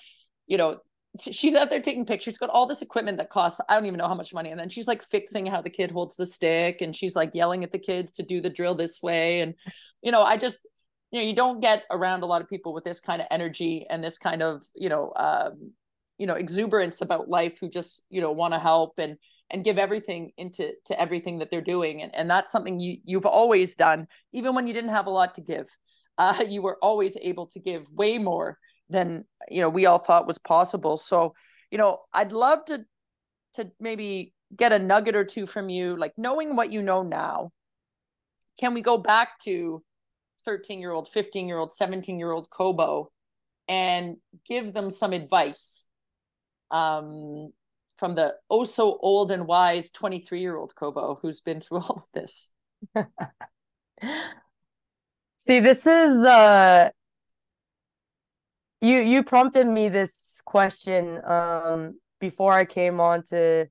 you know, she's out there taking pictures. Got all this equipment that costs I don't even know how much money, and then she's like fixing how the kid holds the stick, and she's like yelling at the kids to do the drill this way. And you know, I just you know, you don't get around a lot of people with this kind of energy and this kind of you know, um, you know, exuberance about life who just you know want to help and and give everything into to everything that they're doing. And, and that's something you you've always done even when you didn't have a lot to give. Uh, you were always able to give way more than you know we all thought was possible. So you know i'd love to to maybe get a nugget or two from you like knowing what you know now can we go back to 13 year old 15 year old 17 year old kobo and give them some advice? Um from the oh so old and wise 23 year old Kobo who's been through all of this. See, this is uh you you prompted me this question um before I came on to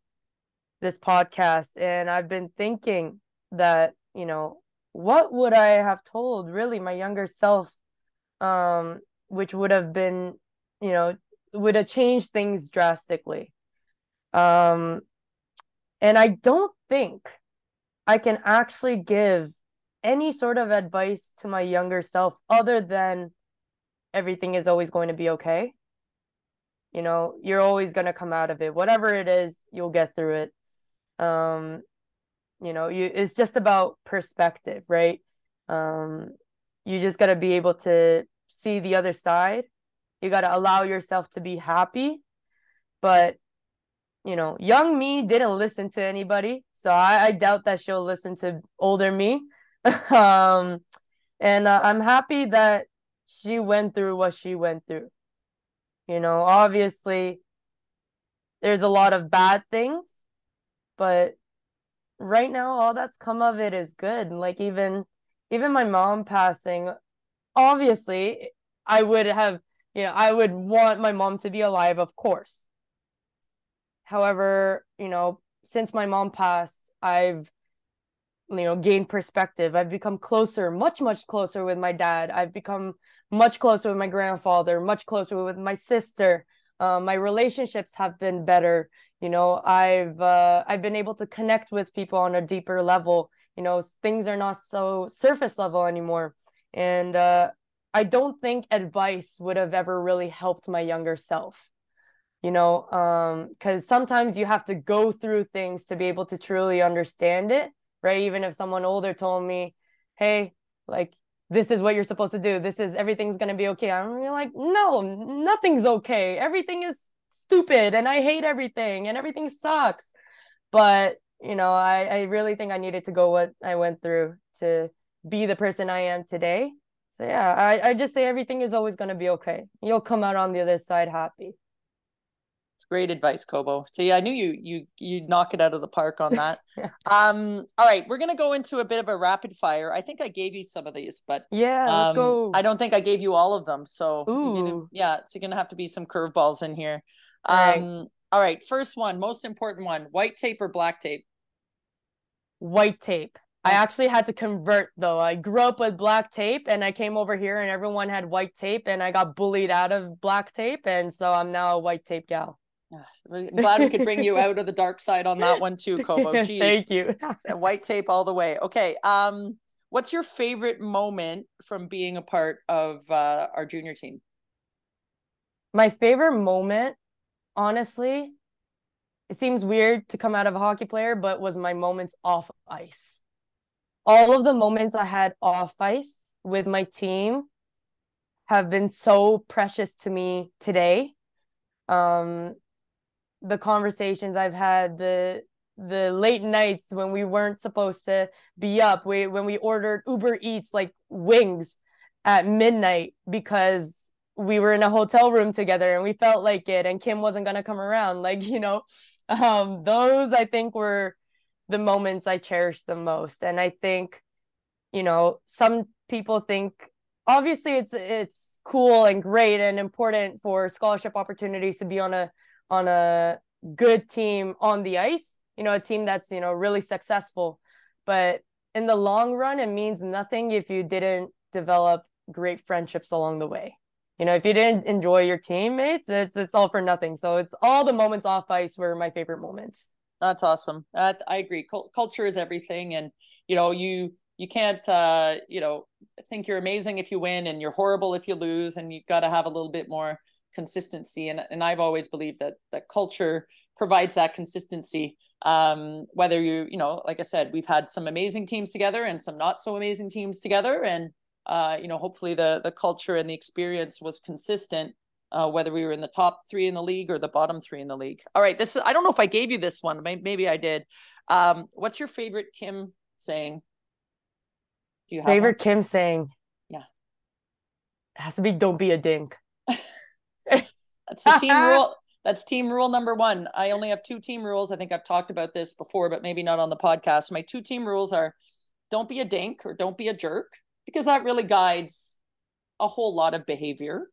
this podcast and I've been thinking that, you know, what would I have told really my younger self um which would have been, you know, would have changed things drastically. Um, and I don't think I can actually give any sort of advice to my younger self other than everything is always going to be okay. You know, you're always going to come out of it. Whatever it is, you'll get through it. Um, you know, you it's just about perspective, right? Um, you just got to be able to see the other side. You got to allow yourself to be happy, but you know, young me didn't listen to anybody, so I, I doubt that she'll listen to older me. um, and uh, I'm happy that she went through what she went through. You know, obviously, there's a lot of bad things, but right now, all that's come of it is good. Like even, even my mom passing, obviously, I would have, you know, I would want my mom to be alive, of course However, you know, since my mom passed, I've you know gained perspective. I've become closer, much much closer with my dad. I've become much closer with my grandfather, much closer with my sister. Uh, my relationships have been better. You know, I've uh, I've been able to connect with people on a deeper level. You know, things are not so surface level anymore. And uh, I don't think advice would have ever really helped my younger self you know um because sometimes you have to go through things to be able to truly understand it right? Even if someone older told me hey like this is what you're supposed to do. This is everything's going to be okay. I'm like no nothing's okay. Everything is stupid and i hate everything and everything sucks. But you know i i really think i needed to go what i went through to be the person i am today. So yeah i i just say everything is always going to be okay. You'll come out on the other side happy It's great advice, Kobo. See, I knew you you you knock it out of the park on that. um, all right, we're gonna go into a bit of a rapid fire. I think I gave you some of these, but yeah, um, let's go. I don't think I gave you all of them. So gonna, yeah, so you're gonna have to be some curveballs in here. Um, all right. all right, first one, most important one: white tape or black tape? White tape. I actually had to convert though. I grew up with black tape and I came over here and everyone had white tape and I got bullied out of black tape and so I'm now a white tape gal. I'm glad we could bring you out of the dark side on that one too, Kobo. Jeez. Thank you. white tape all the way. Okay. Um, what's your favorite moment from being a part of uh, our junior team? My favorite moment, honestly, it seems weird to come out of a hockey player, but was my moments off ice all of the moments I had off ice with my team have been so precious to me today. Um, the conversations I've had, the the late nights when we weren't supposed to be up, we when we ordered Uber Eats like wings at midnight because we were in a hotel room together and we felt like it and Kim wasn't gonna come around. Like, you know, um, those I think were the moments I cherish the most. And I think, you know, some people think obviously it's it's cool and great and important for scholarship opportunities to be on a on a good team on the ice, you know, a team that's, you know, really successful. But in the long run, it means nothing if you didn't develop great friendships along the way. You know, if you didn't enjoy your teammates, it's it's all for nothing. So it's all the moments off ice were my favorite moments. That's awesome. Uh, I agree. Culture is everything, and you know you you can't uh, you know think you're amazing if you win and you're horrible if you lose, and you've got to have a little bit more consistency. And and I've always believed that that culture provides that consistency. Um, whether you you know, like I said, we've had some amazing teams together and some not so amazing teams together, and uh, you know, hopefully the the culture and the experience was consistent uh, whether we were in the top three in the league or the bottom three in the league. All right, this is, I don't know if I gave you this one. Maybe I did. Um, what's your favorite Kim saying? Do you have favorite one? Kim saying? Yeah, it has to be "Don't be a dink." That's the team rule. That's team rule number one. I only have two team rules. I think I've talked about this before, but maybe not on the podcast. My two team rules are: don't be a dink or don't be a jerk, because that really guides a whole lot of behavior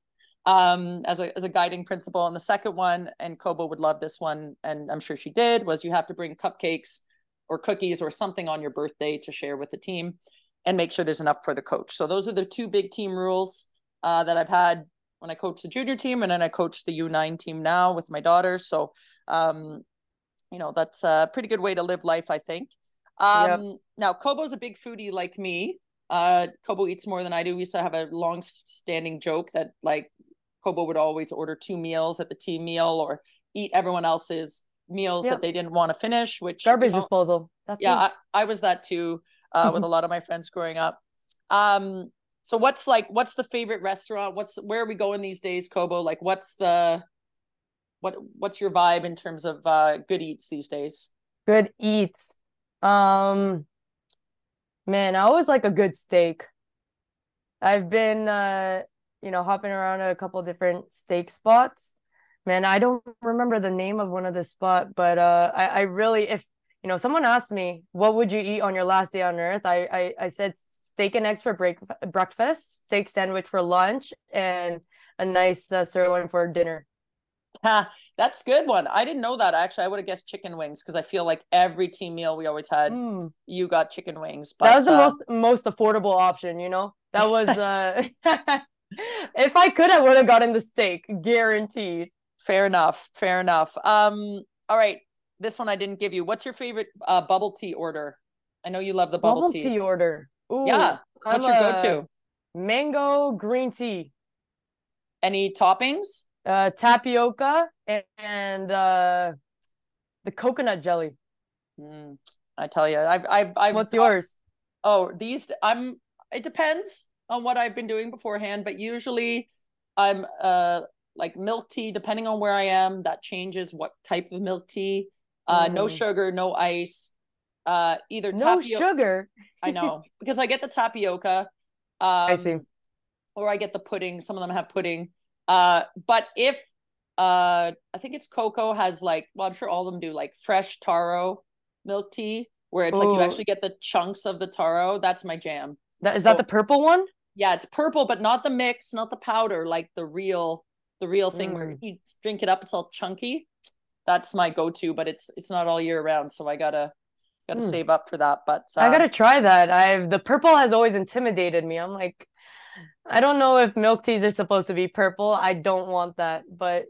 um, as a as a guiding principle. And the second one, and Kobo would love this one, and I'm sure she did, was you have to bring cupcakes or cookies or something on your birthday to share with the team, and make sure there's enough for the coach. So those are the two big team rules uh, that I've had when I coached the junior team, and then I coach the U9 team now with my daughter. So, um, you know, that's a pretty good way to live life, I think. Um, yep. Now, Kobo's a big foodie like me. Uh, Kobo eats more than I do. We used to have a long standing joke that like Kobo would always order two meals at the team meal or eat everyone else's meals yep. that they didn't want to finish, which garbage you know, disposal. That's yeah, I, I, was that too uh, with a lot of my friends growing up. Um, so what's like what's the favorite restaurant? What's where are we going these days, Kobo? Like what's the what what's your vibe in terms of uh good eats these days? Good eats. Um man, I always like a good steak. I've been uh you know, hopping around a couple different steak spots. Man, I don't remember the name of one of the spot, but uh, I, I really, if you know, someone asked me, "What would you eat on your last day on Earth?" I, I, I said steak and eggs for break breakfast, steak sandwich for lunch, and a nice uh, sirloin for dinner. Ha, that's good one. I didn't know that actually. I would have guessed chicken wings because I feel like every team meal we always had, mm. you got chicken wings. But, that was the uh, most most affordable option. You know, that was uh if I could, I would have gotten the steak, guaranteed. Fair enough. Fair enough. Um, all right. This one I didn't give you. What's your favorite uh, bubble tea order? I know you love the bubble, bubble tea. tea order. Ooh, yeah. What's I'm your go-to? Mango green tea. Any toppings? Uh, tapioca and, and uh, the coconut jelly. Mm, I tell you, I've, I've, I've. What's yours? Oh, these. I'm. It depends on what I've been doing beforehand, but usually I'm uh like milk tea, depending on where I am, that changes what type of milk tea. Uh, mm. no sugar, no ice. Uh, either no sugar. I know because I get the tapioca. Um, I see. Or I get the pudding. Some of them have pudding. Uh, but if uh I think it's Coco has like well I'm sure all of them do like fresh taro milk tea where it's Ooh. like you actually get the chunks of the taro. That's my jam. That is so, that the purple one? Yeah, it's purple, but not the mix, not the powder, like the real the real thing mm. where you drink it up, it's all chunky. That's my go-to, but it's it's not all year round, so I gotta gotta mm. save up for that. But I gotta um, try that. I've the purple has always intimidated me. I'm like, I don't know if milk teas are supposed to be purple. I don't want that, but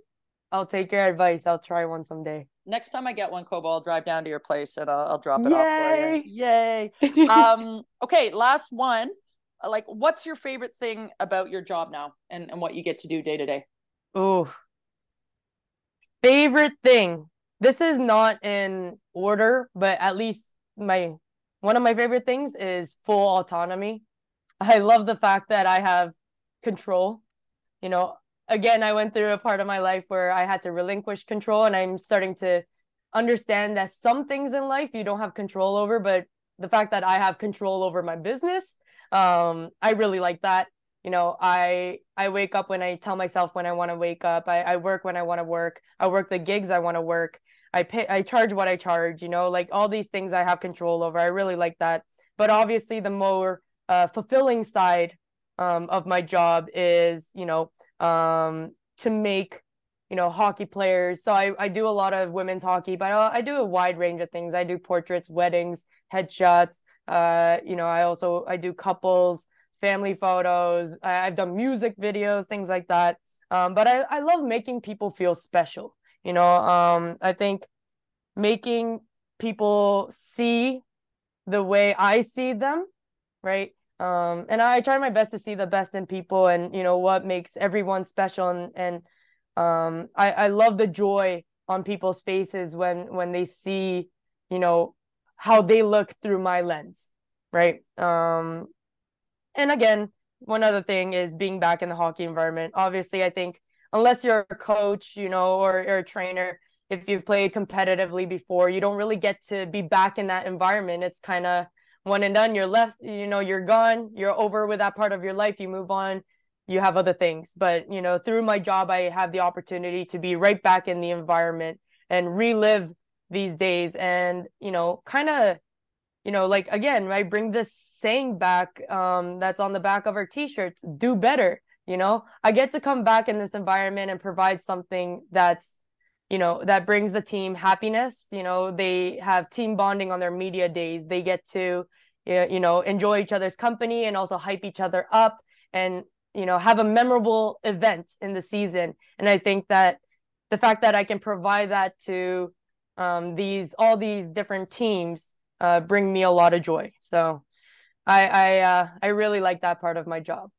I'll take your advice. I'll try one someday. Next time I get one, Kobo, I'll drive down to your place and I'll, I'll drop it Yay! off for you. Yay! um, okay, last one. Uh, like, what's your favorite thing about your job now, and and what you get to do day to day? Oh, favorite thing. This is not in order, but at least my one of my favorite things is full autonomy. I love the fact that I have control. You know, again, I went through a part of my life where I had to relinquish control, and I'm starting to understand that some things in life you don't have control over, but the fact that I have control over my business, um, I really like that. You know, I I wake up when I tell myself when I want to wake up. I, I work when I want to work. I work the gigs I want to work. I pay I charge what I charge, you know, like all these things I have control over. I really like that. But obviously the more uh, fulfilling side um, of my job is, you know, um, to make you know hockey players. So I, I do a lot of women's hockey but I, I do a wide range of things. I do portraits weddings headshots. Uh you know i also i do couples family photos. I, have done music videos things like that. Um but I, I love making people feel special you know um i think making people see the way i see them right? Um and i try my best to see the best in people and you know what makes everyone special and and um i i love the joy on people's faces when when they see you know how they look through my lens right? Um and again one other thing is being back in the hockey environment. Obviously i think unless you're a coach you know or, or a trainer if you've played competitively before you don't really get to be back in that environment. It's kind of one and done. You're left you know you're gone. You're over with that part of your life. You move on. You have other things. But you know through my job i have the opportunity to be right back in the environment and relive these days. And you know kind of you know like again i bring this saying back um that's on the back of our t-shirts do better you know? I get to come back in this environment and provide something that's you know that brings the team happiness you know? They have team bonding on their media days. They get to you know enjoy each other's company and also hype each other up and you know have a memorable event in the season. And i think that the fact that i can provide that to um, these all these different teams uh, bring me a lot of joy. So i i uh, i really like that part of my job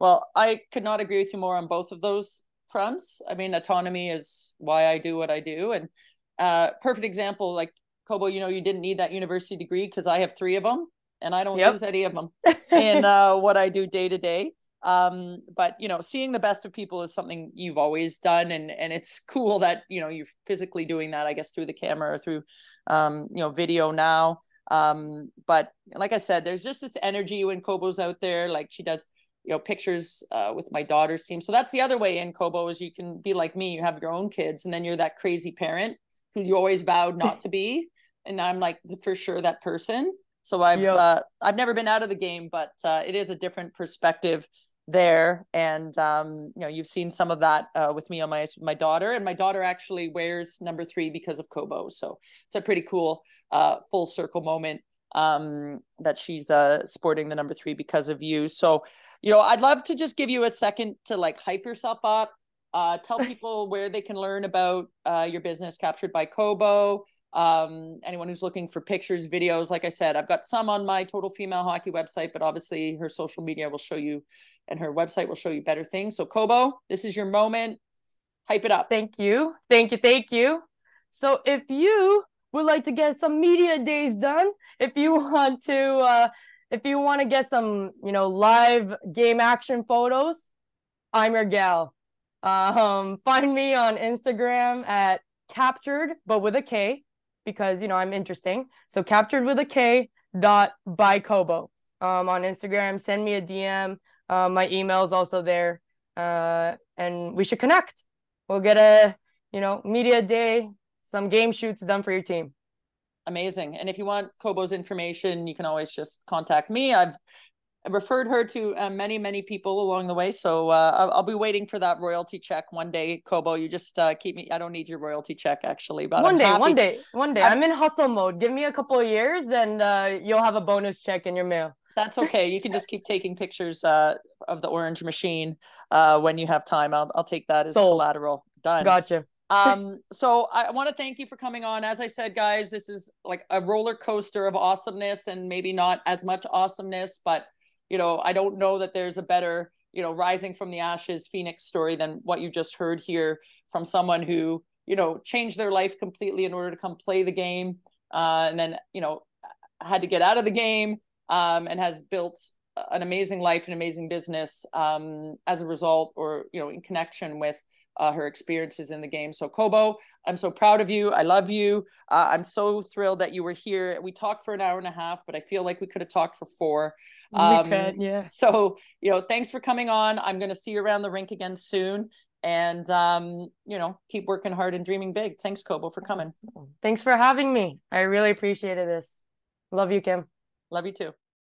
well i could not agree with you more on both of those fronts. I mean, autonomy is why I do what I do. And uh, perfect example, like Kobo, you know, you didn't need that university degree because I have three of them and I don't yep. use any of them in uh, what I do day to day. Um, but you know, seeing the best of people is something you've always done, and and it's cool that you know you're physically doing that. I guess through the camera or through, um, you know, video now. Um, but like I said, there's just this energy when Kobo's out there. Like she does you know pictures uh, with my daughter's team. So that's the other way in kobo is you can be like me you have your own kids and then you're that crazy parent who you always vowed not to be. And i'm like for sure that person. So i've yep. uh, i've never been out of the game but uh, it is a different perspective there. And um, you know you've seen some of that uh, with me on my my daughter. And my daughter actually wears number three because of kobo. So it's a pretty cool uh, full circle moment um, that she's uh, sporting the number three because of you. So, you know, I'd love to just give you a second to like hype yourself up. Uh, tell people where they can learn about uh, your business Kaptured by Kobo. Um, anyone who's looking for pictures, videos, like I said, I've got some on my Total Female Hockey website, but obviously her social media will show you, and her website will show you better things. So, Kobo, this is your moment. Hype it up. Thank you. Thank you. Thank you. So, if you would like to get some media days done, if you want to uh if you want to get some, you know, live game action photos, I'm your gal. Um find me on Instagram at captured but with a K because you know I'm interesting. So captured with a K dot by Kobo. Um on Instagram, send me a DM. Uh, my email is also there. Uh and we should connect. we'll get a you know media day, some game shoots done for your team. Amazing. And if you want Kobo's information, you can always just contact me. I've referred her to uh, many, many people along the way. So uh, I'll, I'll, be waiting for that royalty check one day, Kobo. You just uh, keep me. I don't need your royalty check actually, but one I'm day, happy. one day, one day. I'm, I'm, in hustle mode. Give me a couple of years, and uh, you'll have a bonus check in your mail. That's okay. You can just keep taking pictures uh, of the orange machine uh, when you have time. I'll I'll take that as Sold. collateral. Done. Gotcha um so i want to thank you for coming on. As i said guys this is like a roller coaster of awesomeness and maybe not as much awesomeness but you know i don't know that there's a better you know rising from the ashes phoenix story than what you just heard here from someone who you know changed their life completely in order to come play the game uh, and then you know had to get out of the game um, and has built an amazing life and amazing business um, as a result or you know in connection with uh, her experiences in the game. So, Kobo, I'm so proud of you. I love you. Uh, I'm so thrilled that you were here. We talked for an hour and a half, but I feel like we could have talked for four. Um, we could, yeah. So, you know, thanks for coming on. I'm going to see you around the rink again soon. And, um, you know, keep working hard and dreaming big. Thanks, Kobo, for coming. Thanks for having me. I really appreciated this. Love you, Kim. Love you too.